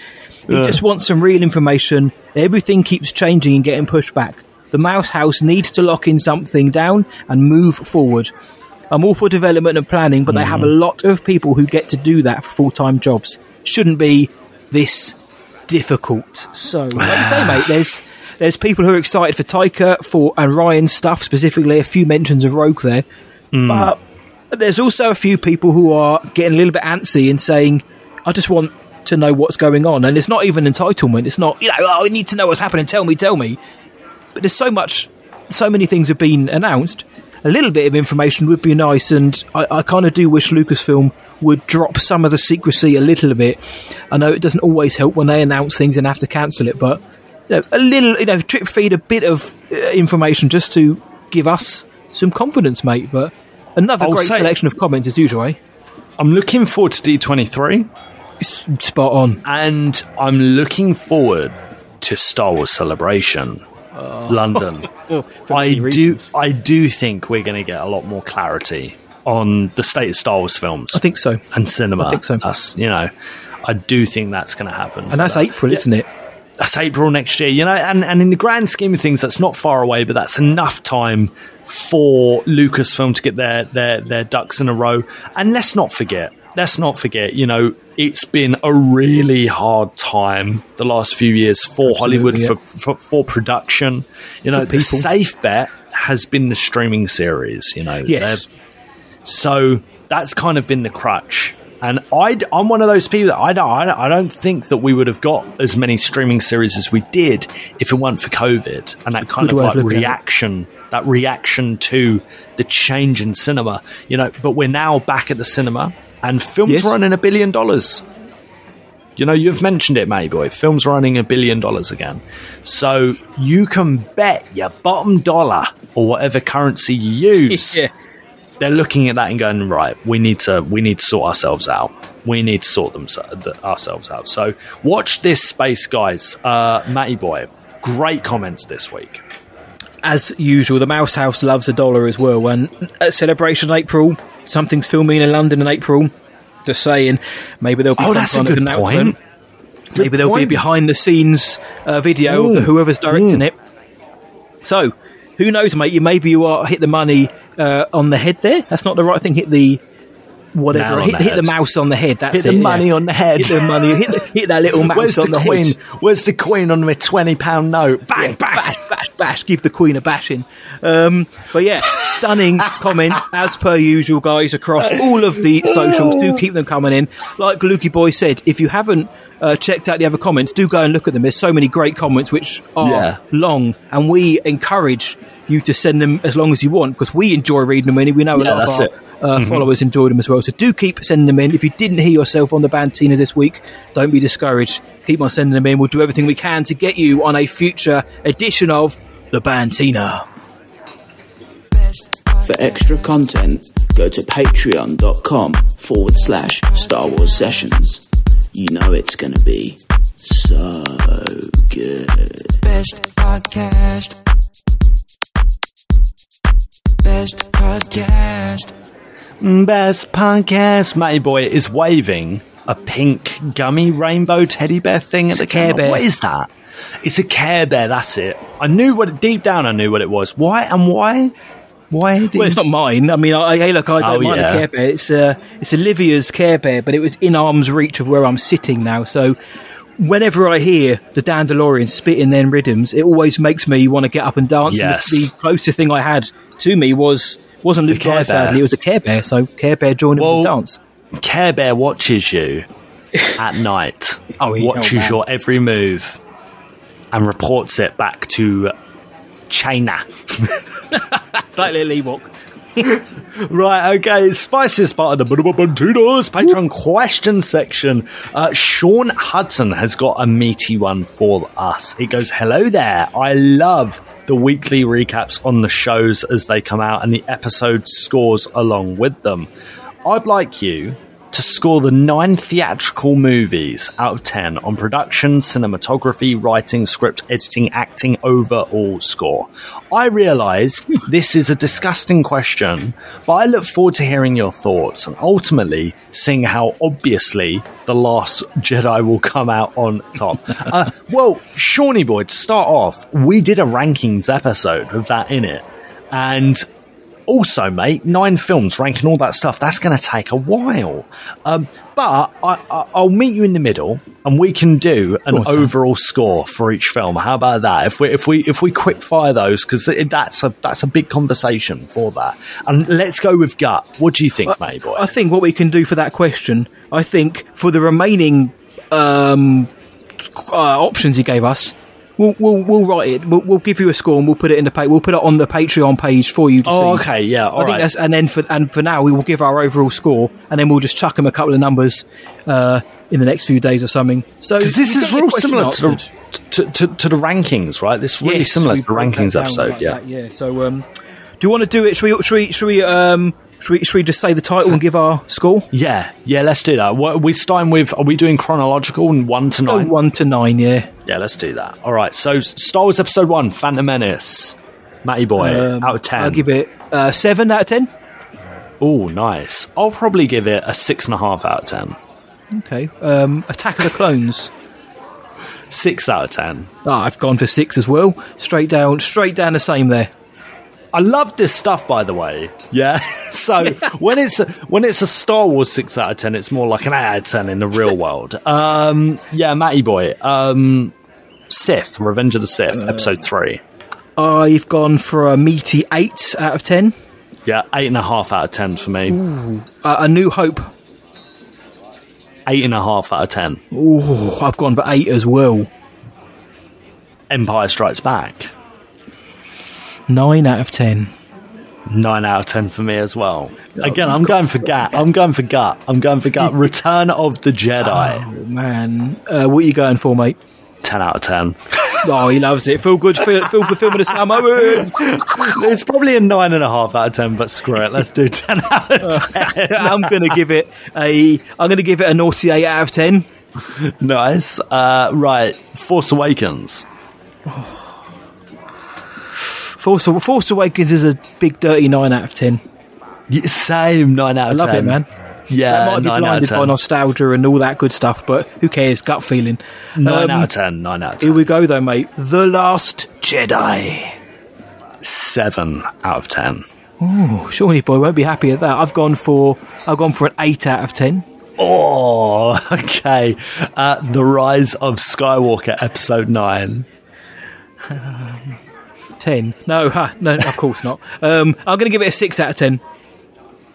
he Ugh. just wants some real information. Everything keeps changing and getting pushed back. The Mouse House needs to lock in something down and move forward. I'm all for development and planning, but they have a mm-hmm. lot of people who get to do that for full time jobs. Shouldn't be this difficult. So, like you say, mate, there's there's people who are excited for Taika for and Rian's stuff specifically. A few mentions of Rogue there, mm. but there's also a few people who are getting a little bit antsy and saying, "I just want to know what's going on." And it's not even entitlement. It's not you know, oh, I need to know what's happening. Tell me, tell me. But there's so much, so many things have been announced. A little bit of information would be nice, and I, I kind of do wish Lucasfilm would drop some of the secrecy a little bit. I know it doesn't always help when they announce things and have to cancel it, but you know, a little, you know, trip feed a bit of uh, information just to give us some confidence, mate. But another I'll great selection of comments as usual. Eh? I'm looking forward to D23. Spot on. And I'm looking forward to Star Wars Celebration. Oh. London. Oh, for I do I do think we're going to get a lot more clarity on the state of Star Wars films. I think so. And cinema. I think so. That's, you know, I do think that's going to happen. And that's But, April, yeah, isn't it? That's April next year, you know, and, and in the grand scheme of things, that's not far away, but that's enough time for Lucasfilm to get their, their, their ducks in a row. And let's not forget, let's not forget, you know, it's been a really hard time the last few years for Hollywood yeah. for, for, for production. You know, the safe bet has been the streaming series, you know. Yes. So that's kind of been the crutch. And I, I'm one of those people that I don't, I don't, I don't think that we would have got as many streaming series as we did if it weren't for COVID and that kind of like looking at it. reaction, that reaction to the change in cinema. You know, but we're now back at the cinema and films Yes. running a billion dollars. You know, you've mentioned it, Mayboy. Films running a billion dollars again. So you can bet your bottom dollar or whatever currency you use Yeah. they're looking at that and going right we need to we need to sort ourselves out we need to sort them ourselves out so watch this space guys uh matty boy great comments this week As usual, the Mouse House loves a dollar as well. And at Celebration April, something's filming in London in April. Just saying, maybe there'll be Oh, some that's a kind of announcement. point. Maybe there'll be a behind the scenes uh, video of the, whoever's directing ooh. it. So, who knows, mate? You maybe you are hit the money uh, on the head there. That's not the right thing. Hit the whatever. Hit, the hit the mouse on the head. That's hit the it, money yeah. on the head Hit the money. Hit, the, hit that little mouse where's on the, the queen head. where's the queen on my 20 pound note bang Yeah, bang bash, bash, bash. Give the Queen a bashing. Um, but yeah, stunning comments as per usual, guys, across all of the socials. Do keep them coming in. Like Lukey Boy said, if you haven't uh, checked out the other comments, do go and look at them. There's so many great comments which are Yeah. long, and we encourage you to send them as long as you want because we enjoy reading them and we know a Yeah, lot that's of it. our Mm-hmm. uh, followers enjoy them as well. So do keep sending them in. If you didn't hear yourself on the Bantina this week, don't be discouraged. Keep on sending them in. We'll do everything we can to get you on a future edition of the Bantina. For extra content, go to patreon.com forward slash Star Wars Sessions. You know it's going to be so good. Best podcast. Best podcast. best podcast matty boy is waving a pink gummy rainbow teddy bear thing at the Care camera. Bear. what is that it's a care bear that's it i knew what deep down i knew what it was why and why why did Well, it's not mine. I mean, I, hey, look, I don't Oh, mind yeah. a Care Bear. It's uh, it's Olivia's Care Bear, but it was in arm's reach of where I'm sitting now. So, whenever I hear the Dandalorian spitting their rhythms, it always makes me want to get up and dance. And Yes. the, the closest thing I had to me was wasn't Luke Care Guy, sadly. Bear. It was a Care Bear. So Care Bear joined in Well, with the dance. care bear watches you at night Oh, he- watches oh, your every move and reports it back to china It's like Ewok. Right, okay. Spiciest part of the Bantinos Patreon question section. Uh, Sean Hudson has got a meaty one for us. It goes, Hello there. I love the weekly recaps on the shows as they come out and the episode scores along with them. I'd like you to score the nine theatrical movies out of 10 on production, cinematography, writing, script, editing, acting, overall score. I realise this is a disgusting question, but I look forward to hearing your thoughts and ultimately seeing how obviously The Last Jedi will come out on top. uh, well, Shawnee Boy, to start off, we did a rankings episode with that in it. And also, mate, nine films, ranking all that stuff, that's going to take a while. Um, but I, I, I'll meet you in the middle, and we can do an Sam. overall score for each film. How about that? If we if we if we quick fire those, because that's a that's a big conversation for that. And let's go with gut. What do you think, mate, boy? I think what we can do for that question, I think for the remaining um, uh, options he gave us, we'll we'll, we'll write it. We'll, we'll give you a score and we'll put it in the pa- we'll put it on the Patreon page for you to Oh, see. okay, yeah, I all think right. that's and then for and for now we will give our overall score and then we'll just chuck him a couple of numbers uh, in the next few days or something. So Because this is your real question similar to the, to, to, to the rankings, right? This is really Yes, similar we to the broke that rankings down episode, like yeah. that, yeah. So, um, do you want to do it? Should we? Should we? Should we? Um, should we, should we just say the title and give our score? Yeah, yeah, let's do that. What, are we starting with, are we doing chronological and one to nine? one to nine, yeah. Yeah, let's do that. All right, so Star Wars Episode 1, Phantom Menace. Matty Boy, Um, out of 10. I'll give it uh, seven out of ten. Oh, nice. I'll probably give it a 6.5 out of 10. Okay. Um, Attack of the Clones. Six out of ten. Ah, I've gone for six as well. Straight down, straight down the same there. I love this stuff, by the way. Yeah. so when it's a, when it's a Star Wars six out of ten, it's more like an eight out of ten in the real world. Um, yeah, Matty boy. Um, Sith, Revenge of the Sith, episode three. I've gone for a meaty eight out of ten. Yeah, eight and a half out of ten for me. Uh, a New Hope. Eight and a half out of ten. Ooh, I've gone for eight as well. Empire Strikes Back. Nine out of ten. Nine out of ten for me as well. Again, I'm going for gut. I'm going for gut. I'm going for gut. Return of the Jedi. Oh, man, uh, what are you going for, mate? Ten out of ten. Oh, he loves it. Feel good, feel, feel good film of the summer. moment. It's probably a nine and a half out of ten, but screw it. Let's do ten out of ten. I'm going to give it a. I'm going to give it a naughty eight out of ten. nice. Uh, right, Force Awakens. Force, Force Awakens is a big dirty nine out of ten. Yeah, same nine out I of love ten. it, man. Yeah, that might be nine of blinded by nostalgia and all that good stuff, but who cares? Gut feeling. Nine Um, out of ten. Nine out of Here we go, though, mate. The Last Jedi. Seven out of ten. Oh, Shawnee boy won't be happy at that. I've gone for I've gone for an eight out of ten. Oh, okay. Uh, the Rise of Skywalker, Episode Nine. Ten? No, ha, no, of course not. Um, I'm going to give it a six out of ten.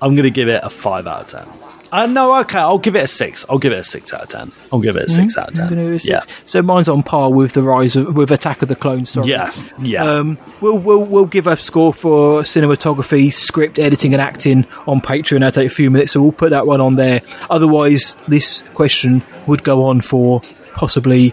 I'm going to give it a five out of ten. Uh, no, okay, I'll give it a six. I'll give it a six out of ten. I'll give it a 6 out of Mm-hmm. I'm ten. gonna give it a six. Yeah, So mine's on par with the rise of with Attack of the Clones. Sorry. yeah, yeah. Um, we'll, we'll we'll give a score for cinematography, script editing, and acting on Patreon. I'll take a few minutes, so we'll put that one on there. Otherwise, this question would go on for possibly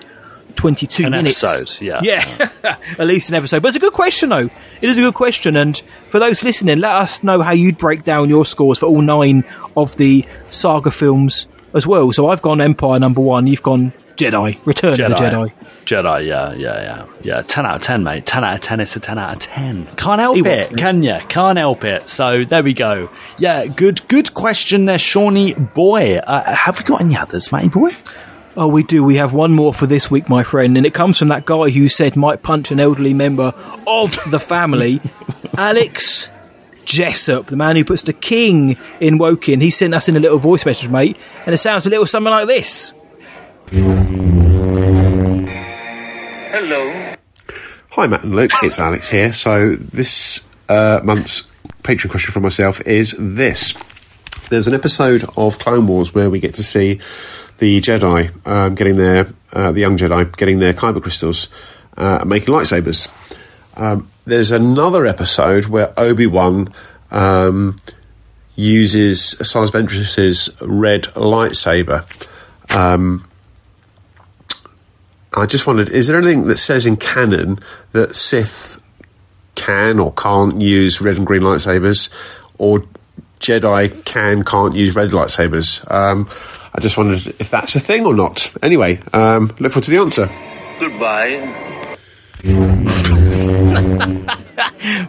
twenty-two An minutes. episode, yeah. yeah, at least an episode. But it's a good question, though. It is a good question, and for those listening, let us know how you'd break down your scores for all nine of the saga films as well. So I've gone Empire number one. You've gone Jedi, Return of the Jedi. Jedi, yeah, yeah, yeah, yeah. Ten out of ten, mate. Ten out of ten. It's a ten out of ten. Can't help He it, can you? Can't help it. So there we go. Yeah, good, good question there, Shawnee boy. Uh, have we got any others, matey boy? Oh, we do. We have one more for this week, my friend, and it comes from that guy who said might punch an elderly member of the family, Alex Jessup, the man who puts the king in Woking. He sent us in a little voice message, mate, and it sounds a little something like this. Hello. Hi, Matt and Luke. It's Alex here. So this uh, month's Patreon question from myself is this: There's an episode of Clone Wars where we get to see the Jedi um, getting their uh, the young Jedi getting their kyber crystals uh, and making lightsabers. Um, there's another episode where Obi Wan um, uses Silas Ventress's red lightsaber. Um, I just wondered, is there anything that says in canon that Sith can or can't use red and green lightsabers, or Jedi can can't use red lightsabers? Um, I just wondered if that's a thing or not. Anyway, um, look forward to the answer. Goodbye.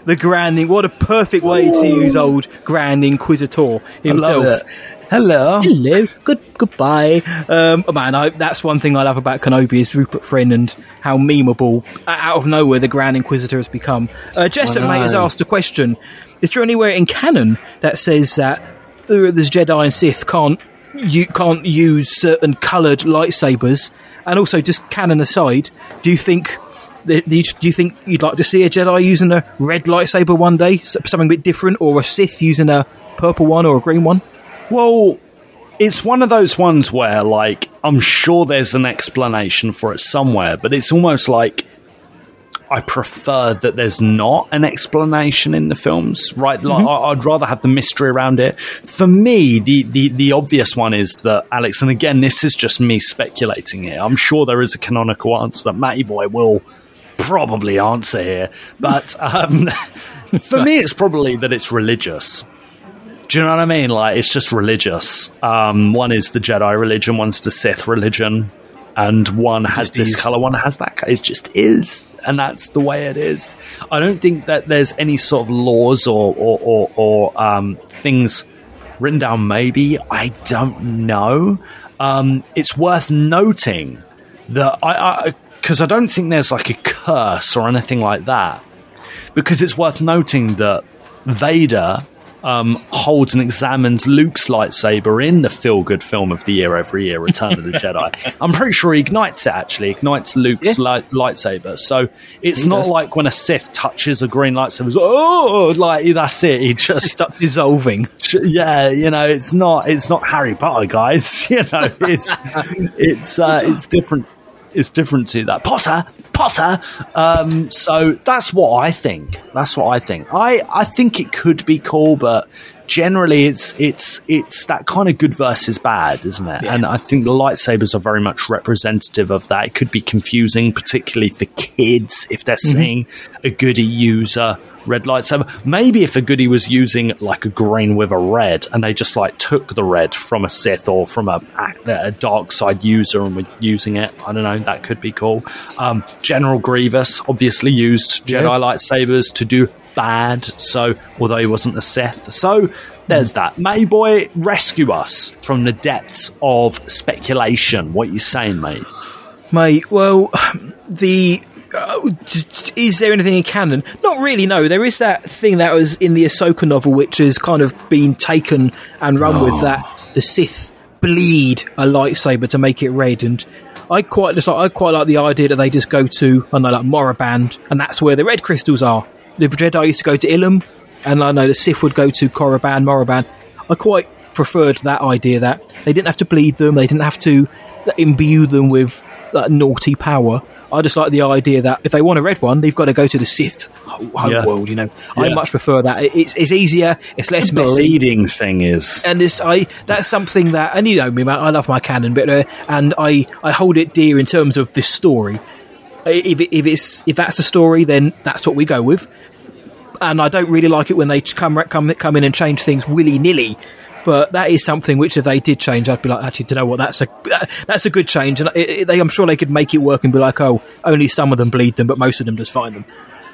The Grand, what a perfect way to use old Grand Inquisitor himself. it. Hello. Hello, good goodbye. Um, oh man, I, that's one thing I love about Kenobi is Rupert Friend and how memeable out of nowhere the Grand Inquisitor has become. Uh, Jessup mate has asked a question: Is there anywhere in canon that says that there- there's Jedi and Sith can't you can't use certain coloured lightsabers? And also, just canon aside, do you think? Do you think you'd like to see a Jedi using a red lightsaber one day, something a bit different, or a Sith using a purple one or a green one? Well, it's one of those ones where, like, I'm sure there's an explanation for it somewhere, but it's almost like I prefer that there's not an explanation in the films, right? Like, I- I'd rather have the mystery around it. For me, the, the, the obvious one is that Alex, and again, this is just me speculating here. I'm sure there is a canonical answer that Matty Boy will probably answer here, but um, for me, it's probably that it's religious. Do you know what I mean? Like it's just religious. Um, one is the Jedi religion, one's the Sith religion, and one has this is. color, one has that. co- It just is, and that's the way it is. I don't think that there's any sort of laws or or or, or um, things written down. Maybe I don't know. Um, it's worth noting that I because I, don't think there's like a curse or anything like that. Because it's worth noting that Vader um, holds and examines Luke's lightsaber in the feel good film of the year every year, Return of the Jedi. I'm pretty sure he ignites it actually, ignites Luke's Yeah. light, lightsaber. So it's He not does. like when a Sith touches a green lightsaber, it's, oh, like that's it. He just Stop dissolving. yeah, you know, it's not it's not Harry Potter, guys. You know, it's it's uh, it's different. It's different to that Potter, Potter. Um, so that's what I think. That's what I think. I I think it could be cool, but generally, it's it's it's that kind of good versus bad, isn't it? And I think the lightsabers are very much representative of that. It could be confusing, particularly for kids if they're Mhm. seeing a goody user red lightsaber. Maybe if a goody was using like a green with a red, and they just like took the red from a Sith or from a, a dark side user and were using it. I don't know. That could be cool. Um, General Grievous obviously used Jedi Yeah. lightsabers to do bad. So although he wasn't a Sith, so there's that. Matty boy, rescue us from the depths of speculation. What you saying, mate? Mate, well, the. Uh, is there anything in canon? Not really, no. There is that thing that was in the Ahsoka novel, which has kind of been taken and run Oh. with that the Sith bleed a lightsaber to make it red. And I quite just like, I quite like the idea that they just go to, I know, like Moraband, and that's where the red crystals are. The Jedi used to go to Ilum, and I know the Sith would go to Korriban, Moraband. I quite preferred that idea that they didn't have to bleed them, they didn't have to imbue them with that naughty power. I just like the idea that if they want a red one, they've got to go to the Sith home Yeah. world. You know, I much prefer that. It's it's easier. It's less The messy. bleeding thing is And this, I that's something that, and you know me, man, I love my canon, but uh, and I I hold it dear in terms of this story. If it, if it's if that's the story, then that's what we go with. And I don't really like it when they come come come in and change things willy nilly. But that is something which, if they did change, I'd be like, actually, do you know what? That's a that- that's a good change, and it, it, they, I'm sure they could make it work and be like, oh, only some of them bleed them, but most of them just find them.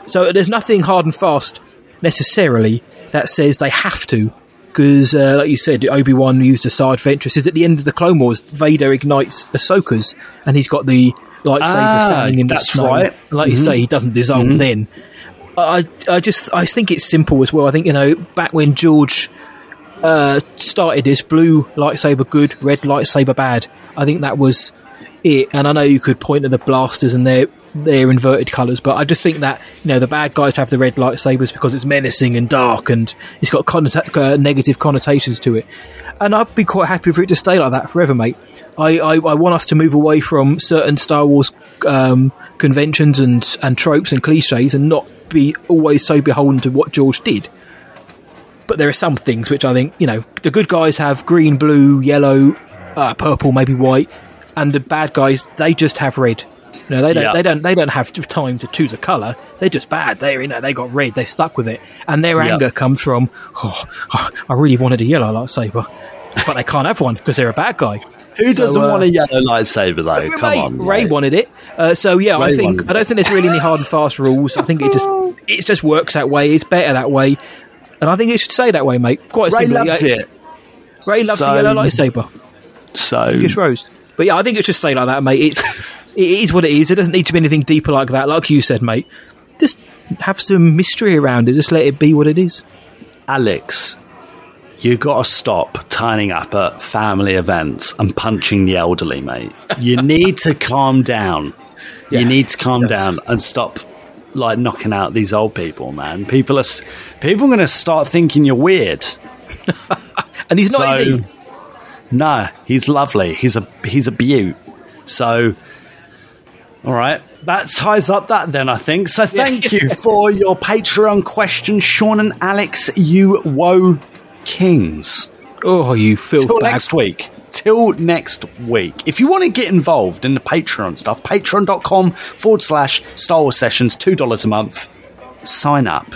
So there's nothing hard and fast necessarily that says they have to. Because, uh, like you said, Obi Wan used Asajj Ventress. Is at the end of the Clone Wars, Vader ignites Ahsoka's, and he's got the lightsaber Ah, standing in the that's snow. right. Like you Mhm. say, he doesn't dissolve Mhm. then. I, I just, I think it's simple as well. I think you know, back when George uh, started this, blue lightsaber good, red lightsaber bad. I think that was it. And I know you could point at the blasters and their their inverted colours, but I just think that you know the bad guys have the red lightsabers because it's menacing and dark and it's got connota- uh, negative connotations to it. And I'd be quite happy for it to stay like that forever, mate. I, I, I want us to move away from certain Star Wars um, conventions and and tropes and cliches and not be always so beholden to what George did but there are some things which I think you know the good guys have green, blue, yellow, uh, purple, maybe white, and the bad guys they just have red. Know they don't Yeah. they don't they don't have time to choose a color. They're just bad. They you know they got red. They're stuck with it, and their Yeah. anger comes from oh, I really wanted a yellow lightsaber, but they can't have one because they're a bad guy. Who So, doesn't uh, want a yellow lightsaber though? Come Rey, on, Rey wanted it. Uh, so yeah, I think I don't think there's really any hard and fast rules. I think it just it just works that way. It's better that way, and I think it should stay that way, mate. Quite Rey simply, loves yeah. it. Rey loves So- the yellow lightsaber. So It's rose. But yeah, I think it should stay like that, mate. It's it is what it is. It doesn't need to be anything deeper like that. Like you said, mate. Just have some mystery around it. Just let it be what it is. Alex, you got to stop turning up at family events and punching the elderly, mate. You need to calm down. you need to calm down and stop like knocking out these old people, man. People are people are going to start thinking you're weird. and he's not, he? No, he's lovely. He's a he's a beaut. So, all right, that ties up that then. I think so. Thank you for your Patreon question, Sean and Alex. You woe kings. Oh, you feel Till next week. Till next week. If you want to get involved in the Patreon stuff, patreon.com forward slash Star Wars Sessions, $2 a month. Sign up.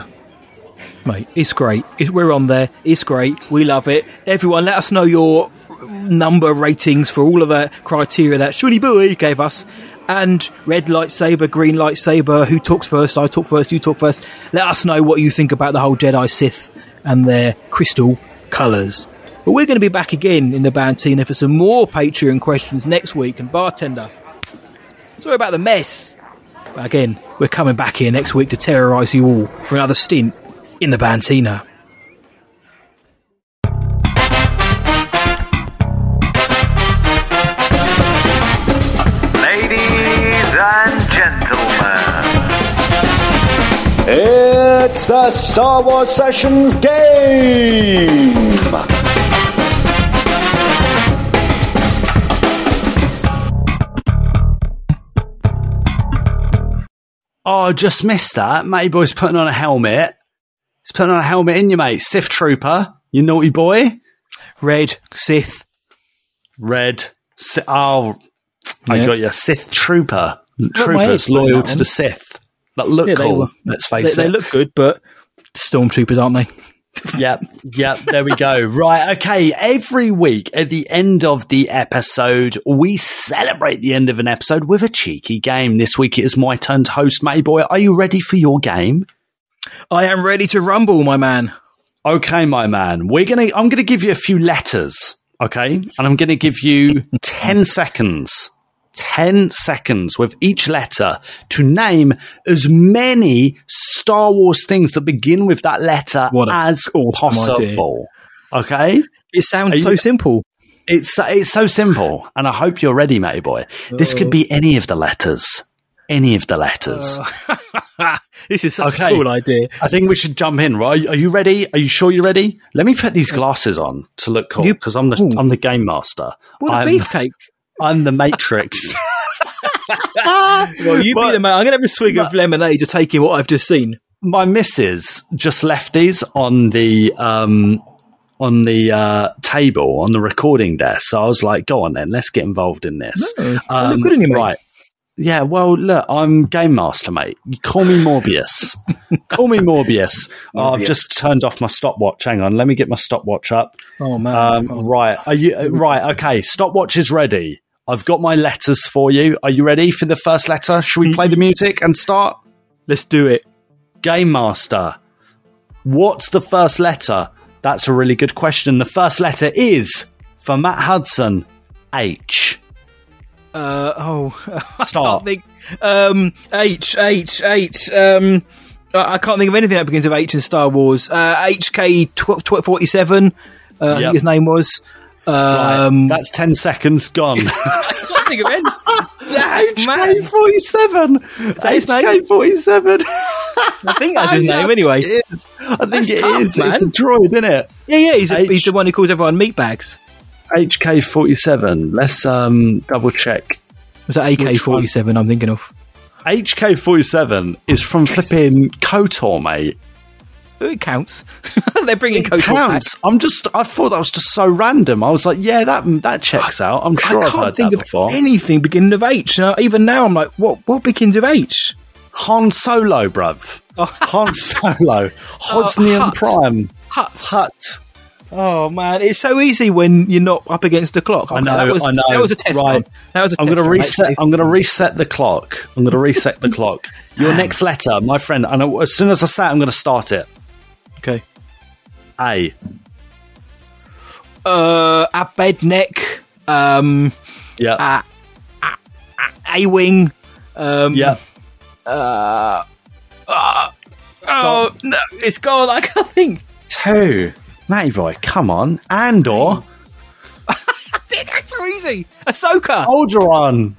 mate. It's great. We're on there. It's great. We love it. Everyone, let us know your number ratings for all of the criteria that Shunny Boy gave us. And red lightsaber, green lightsaber. Who talks first? I talk first. You talk first. Let us know what you think about the whole Jedi Sith and their crystal colours. But we're going to be back again in the Bantina for some more Patreon questions next week. And bartender, sorry about the mess. But again, we're coming back here next week to terrorise you all for another stint in the Bantina. It's the Star Wars Sessions game! Oh, just missed that. Matey boy's putting on a helmet. He's putting on a helmet in you, mate. Sith Trooper, you naughty boy. Red, Sith. Red. Si- oh, I Yeah. got you. Sith Trooper. my Troopers loyal to the Sith. That look Yeah, cool. were- let's face they, it. They look good, but stormtroopers, aren't they? yep, yep, there we go. Right, okay. Every week at the end of the episode, we celebrate the end of an episode with a cheeky game. This week it is my turn to host, Matty Boy. Are you ready for your game? I am ready to rumble, my man. Okay, my man. We're gonna I'm gonna give you a few letters, okay? And I'm gonna give you ten seconds. 10 seconds with each letter to name as many Star Wars things that begin with that letter as possible. Okay? It sounds Are so simple. It's it's so simple, and I hope you're ready, matey boy. This could be uh. any of the letters. Any of the letters. Uh. this is such a cool idea. I think we should jump in. Right? Are you ready? Are you sure you're ready? Let me put these glasses on to look cool because I'm the I'm the game master. What a I'm, beefcake. I'm the Matrix. well, you be the man. I'm going to have a swig of lemonade to take in what I've just seen. My missus just left these on the um on the uh, table on the recording desk. So I was like, "Go on then, let's get involved in this." No, look good right. Yeah, well, look, I'm game master, mate. You call me Morbius. call me Morbius. Oh, I've just turned off my stopwatch. Hang on, let me get my stopwatch up. Oh man. Um, right, are you uh, right? Okay, stopwatch is ready. I've got my letters for you. Are you ready for the first letter? Should we play the music and start? Let's do it. Game Master. What's the first letter? That's a really good question. The first letter is for Matt Hudson. H. Uh, oh, Start. think. Um, H, H, H. Um, I can't think of anything that begins with H in Star Wars. Uh, HK tw- tw- 47, uh, I think his name was. Um, That's 10 seconds gone. I can't think of any. HK 47. his name? HK 47. I think that's his name anyway. It is. I think That's it tough, is. man. It's a droid, isn't it? Yeah, yeah, he's, a, H- he's the one who calls everyone meatbags. HK 47. Let's um, double check. Was that AK 47 I'm thinking of? HK 47 is from flipping KOTOR, mate. It counts. They're bringing It KOTOR back. counts. I'm just. I thought that was just so random. I was like, yeah, that that checks out. I'm sure I I've can't think of before. anything beginning with H. Uh, even now, I'm like, what? What begins with H? Han Solo, bruv. Han Solo. Hosnian Hutt. Prime. Hutt. Hutt. Oh man, it's so easy when you're not up against the clock. I know. that was, I know. That was a test Right. run. That was a I'm going to reset. actually. I'm going to reset the clock. I'm going to reset the clock. Your next letter, my friend. Know. As soon as I say, it, I'm going to start it. Okay. A. Uh, Abednek. Um, Yeah. A wing. Um, yeah. Uh, uh, oh no, it's gone. I can't think. Two. Matty boy, come on. Andor. That's so easy. Ahsoka. Alderaan.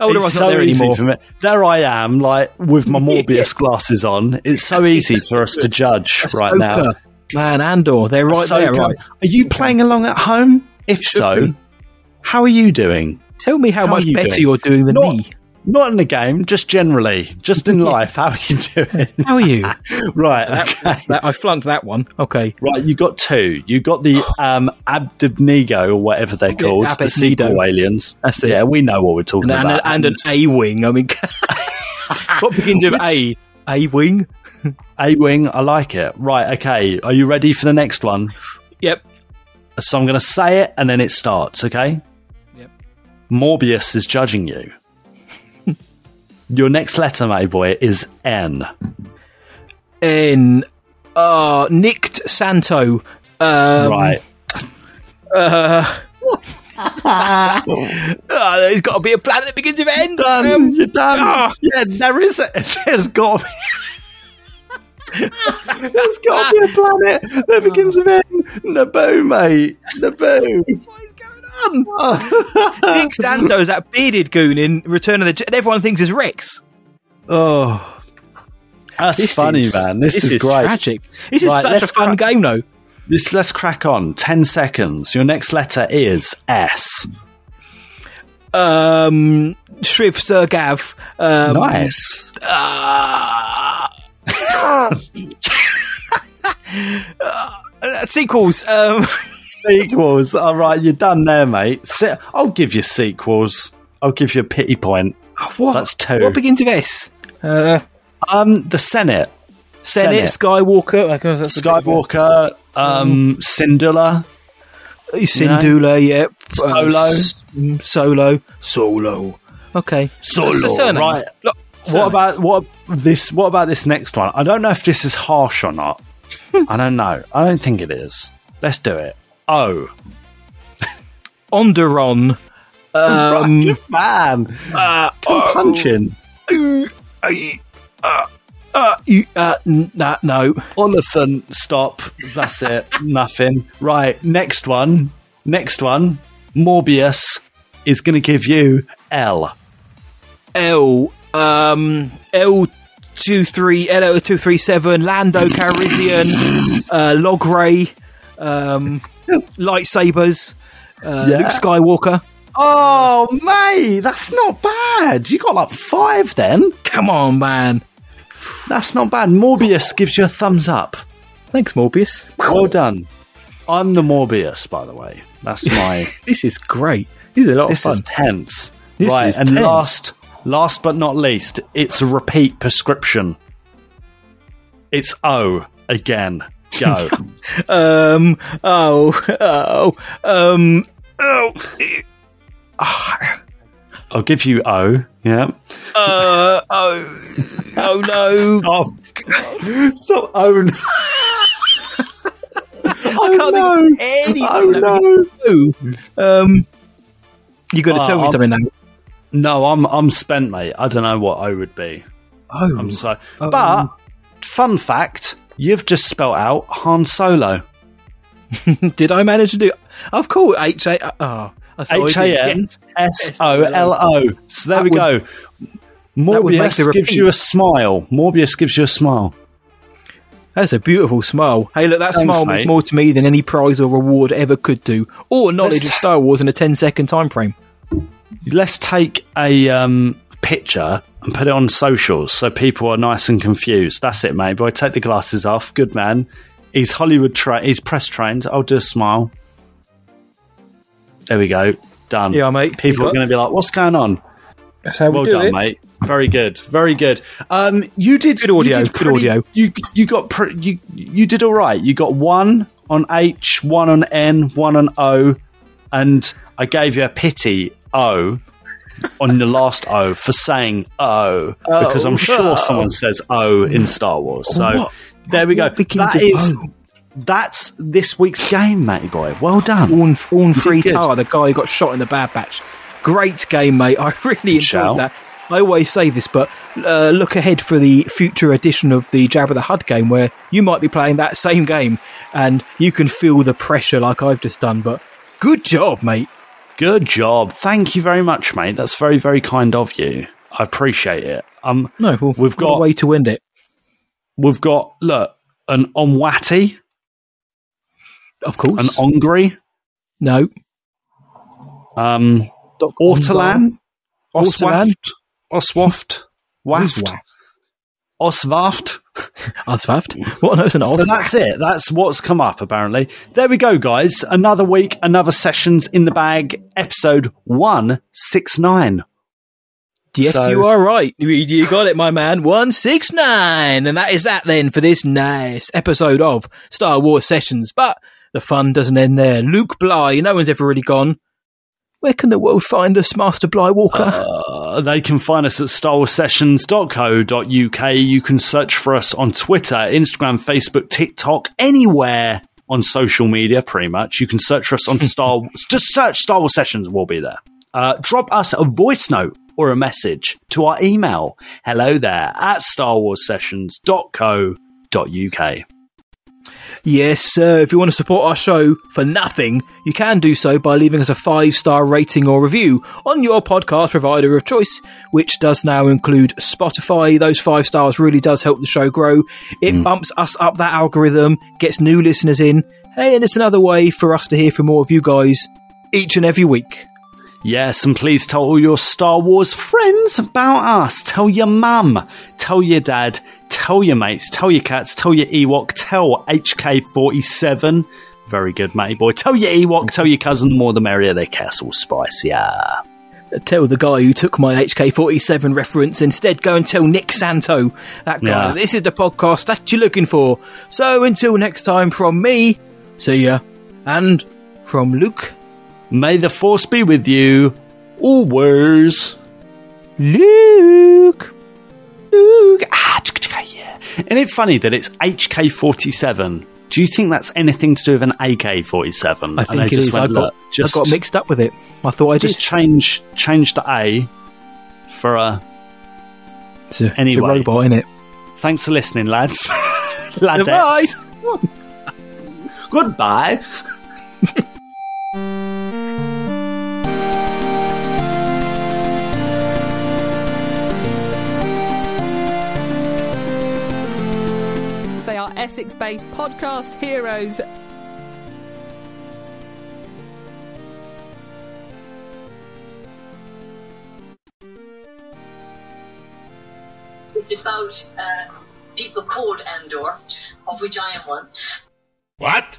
Alderon's It's there easy anymore. for me. There I am, like with my Morbius glasses on. It's so easy for us to judge right now. Ahsoka. Man, Andor. They're right there. Right. Are you playing along at home? If so, how are you doing? Tell me how, How much better doing? you're doing than Not- me. Not in the game, just generally, just in life. How are you doing? How are you? right, That- okay. that- I flunked that one. Okay. Right, you got two. You got the um, Abdebnego or whatever they're called, the Abednego. sequel aliens. That's it. Yeah, we know what we're talking And, and, about. and an A wing. I mean, what begins with A? A wing. A wing, I like it. Right, okay. Are you ready for the next one? Yep. So I'm going to say it and then it starts, okay? Yep. Morbius is judging you. Your next letter, my boy, is N. N. Uh, nicked Santo. Um, right. Uh, oh, there's got to be a planet that begins with N. Done. Um, You're done. ah. Yeah, there is. A, there's got to be. There's got to be a planet that begins with N. Naboo, mate. Naboo. Nick Santos, that bearded goon in Return of the Je- and everyone thinks is Rex. Oh, that's This funny, is- man. This, this is, is great. tragic. This is such a fun crack- game, though. This, let's crack on. Ten seconds. Your next letter is S. Um, Shriv Suurgav. Um, nice. uh, uh, sequels. Um, Sequels. All right, you're done there, mate. Se- I'll give you sequels. I'll give you a pity point. what? That's two. What begins with S? Uh, Um, the Senate. Senate, Skywalker. Like, oh, a a- Skywalker. Um, Syndulla. Syndulla, yep. Solo. Mm, solo. Solo. Okay. Solo. The. Right. Look, What about what this? What about this next one? I don't know if this is harsh or not. I don't know. I don't think it is. Let's do it. Oh, Onderon. Um, Good man. uh, Come punching. uh, uh, you- uh, n- nah, no. Elephant. Stop. That's it. Nothing. Right. Next one. Next one. Morbius is going to give you L. L. Um, L. Two three L two three seven Lando Calrissian uh, Logray um, lightsabers uh, Yeah. Luke Skywalker. Oh, mate, that's not bad. You got like five then. Come on, man. That's not bad. Morbius gives you a thumbs up. Thanks, Morbius. Well done. I'm the Morbius, by the way. That's my. This is great. This is a lot this of is tense. This right, is and tense. last, last but not least, it's a repeat prescription. It's O again. Go. Um. Oh. Oh. Um. Oh. I'll give you O. Yeah. Uh. Oh. Oh no. Oh, so O. no. I can't no. think of anything. Oh, that we can do. Um. You got to Oh, tell me I'm- something now. No, I'm I'm spent, mate. I don't know what O would be. Oh. I'm so. But fun fact: you've just spelt out Han Solo. Did I manage to do? Of course, H A. Oh, that's how I H did. A N Yes. S O L O. So there That we would- go. that would make Morbius gives you a smile. Morbius gives you a smile. That's a beautiful smile. Hey, look, that Thanks, smile mate. means more to me than any prize or reward ever could do, or knowledge Let's of Star Wars in a 10 second time frame. Let's take a um, picture and put it on socials so people are nice and confused. That's it, mate. Boy, take the glasses off. Good man. He's Hollywood tra- He's press trained. I'll do a smile. There we go. Done. Yeah, mate. People You are going to be like, "What's going on?" That's how well we do done, it. mate. Very good, very good. Um, you did Good audio, You did good audio. You you got pre- you you did all right. You got one on H, one on N, one on O, and I gave you a pity O on the last O for saying O because I'm sure Oh. someone says O in Star Wars. So What- there we go. That is O? that's this week's game, matey boy. Well done. Orn, Orn Free. Taa, the guy who got shot in the Bad Batch. Great game, mate. I really enjoyed Shout. that. I always say this, but uh, look ahead for the future edition of the Jabba the Hutt game where you might be playing that same game and you can feel the pressure like I've just done. But good job, mate. Good job. Thank you very much, mate. That's very, very kind of you. I appreciate it. Um, No, well, we've got a way to end it. we've got look an Onwati, Of course. an Ongri, no. um, Ortolan? Oswaft, Oswaft, Waft, Oswaft. Oswaft? What on earth's an So that's it. That's what's come up, apparently. There we go, guys. Another week, another sessions in the bag, episode 169. Yes, So- you are right. You, you got it, my man. 169. And that is that then for this nice episode of Star Wars Sessions. But the fun doesn't end there. Luke Bly, no one's ever really gone. Where can the world find us, Master Bly Walker? Uh, they can find us at starwarsessions.co.uk. You can search for us on Twitter, Instagram, Facebook, TikTok, anywhere on social media, pretty much. You can search for us on Star just search Star Wars Sessions, we'll be there. Uh, drop us a voice note or a message to our email, hello there at starwarsessions.co.uk. Yes, sir. If you want to support our show for nothing, you can do so by leaving us a five star rating or review on your podcast provider of choice, which does now include Spotify. Those five stars really does help the show grow. It mm. bumps us up that algorithm, gets new listeners in. Hey, and it's another way for us to hear from more of you guys each and every week. Yes, and please tell all your Star Wars friends about us. Tell your mum, tell your dad, tell your mates, tell your cats, tell your Ewok, tell HK47. Very good, matey boy. Tell your Ewok, tell your cousin, the more the merrier, their Kessel spice, yeah. Tell the guy who took my HK47 reference instead go and tell Nick Santo, that guy. Yeah. This is the podcast that you're looking for. So until next time, from me, see ya. And from Luke, May the force be with you always. Luke. Luke. Ah, tsk, yeah. Isn't it funny that it's HK47? Do you think that's anything to do with an AK-47? I think it is. I got, I got mixed up with it. I thought I just did. change change the A for a It's a, it's a anyway. robot, in it? Thanks for listening, lads. Ladettes. Goodbye. They Essex based podcast heroes. It's about uh, people called Andor, of which I am one. What?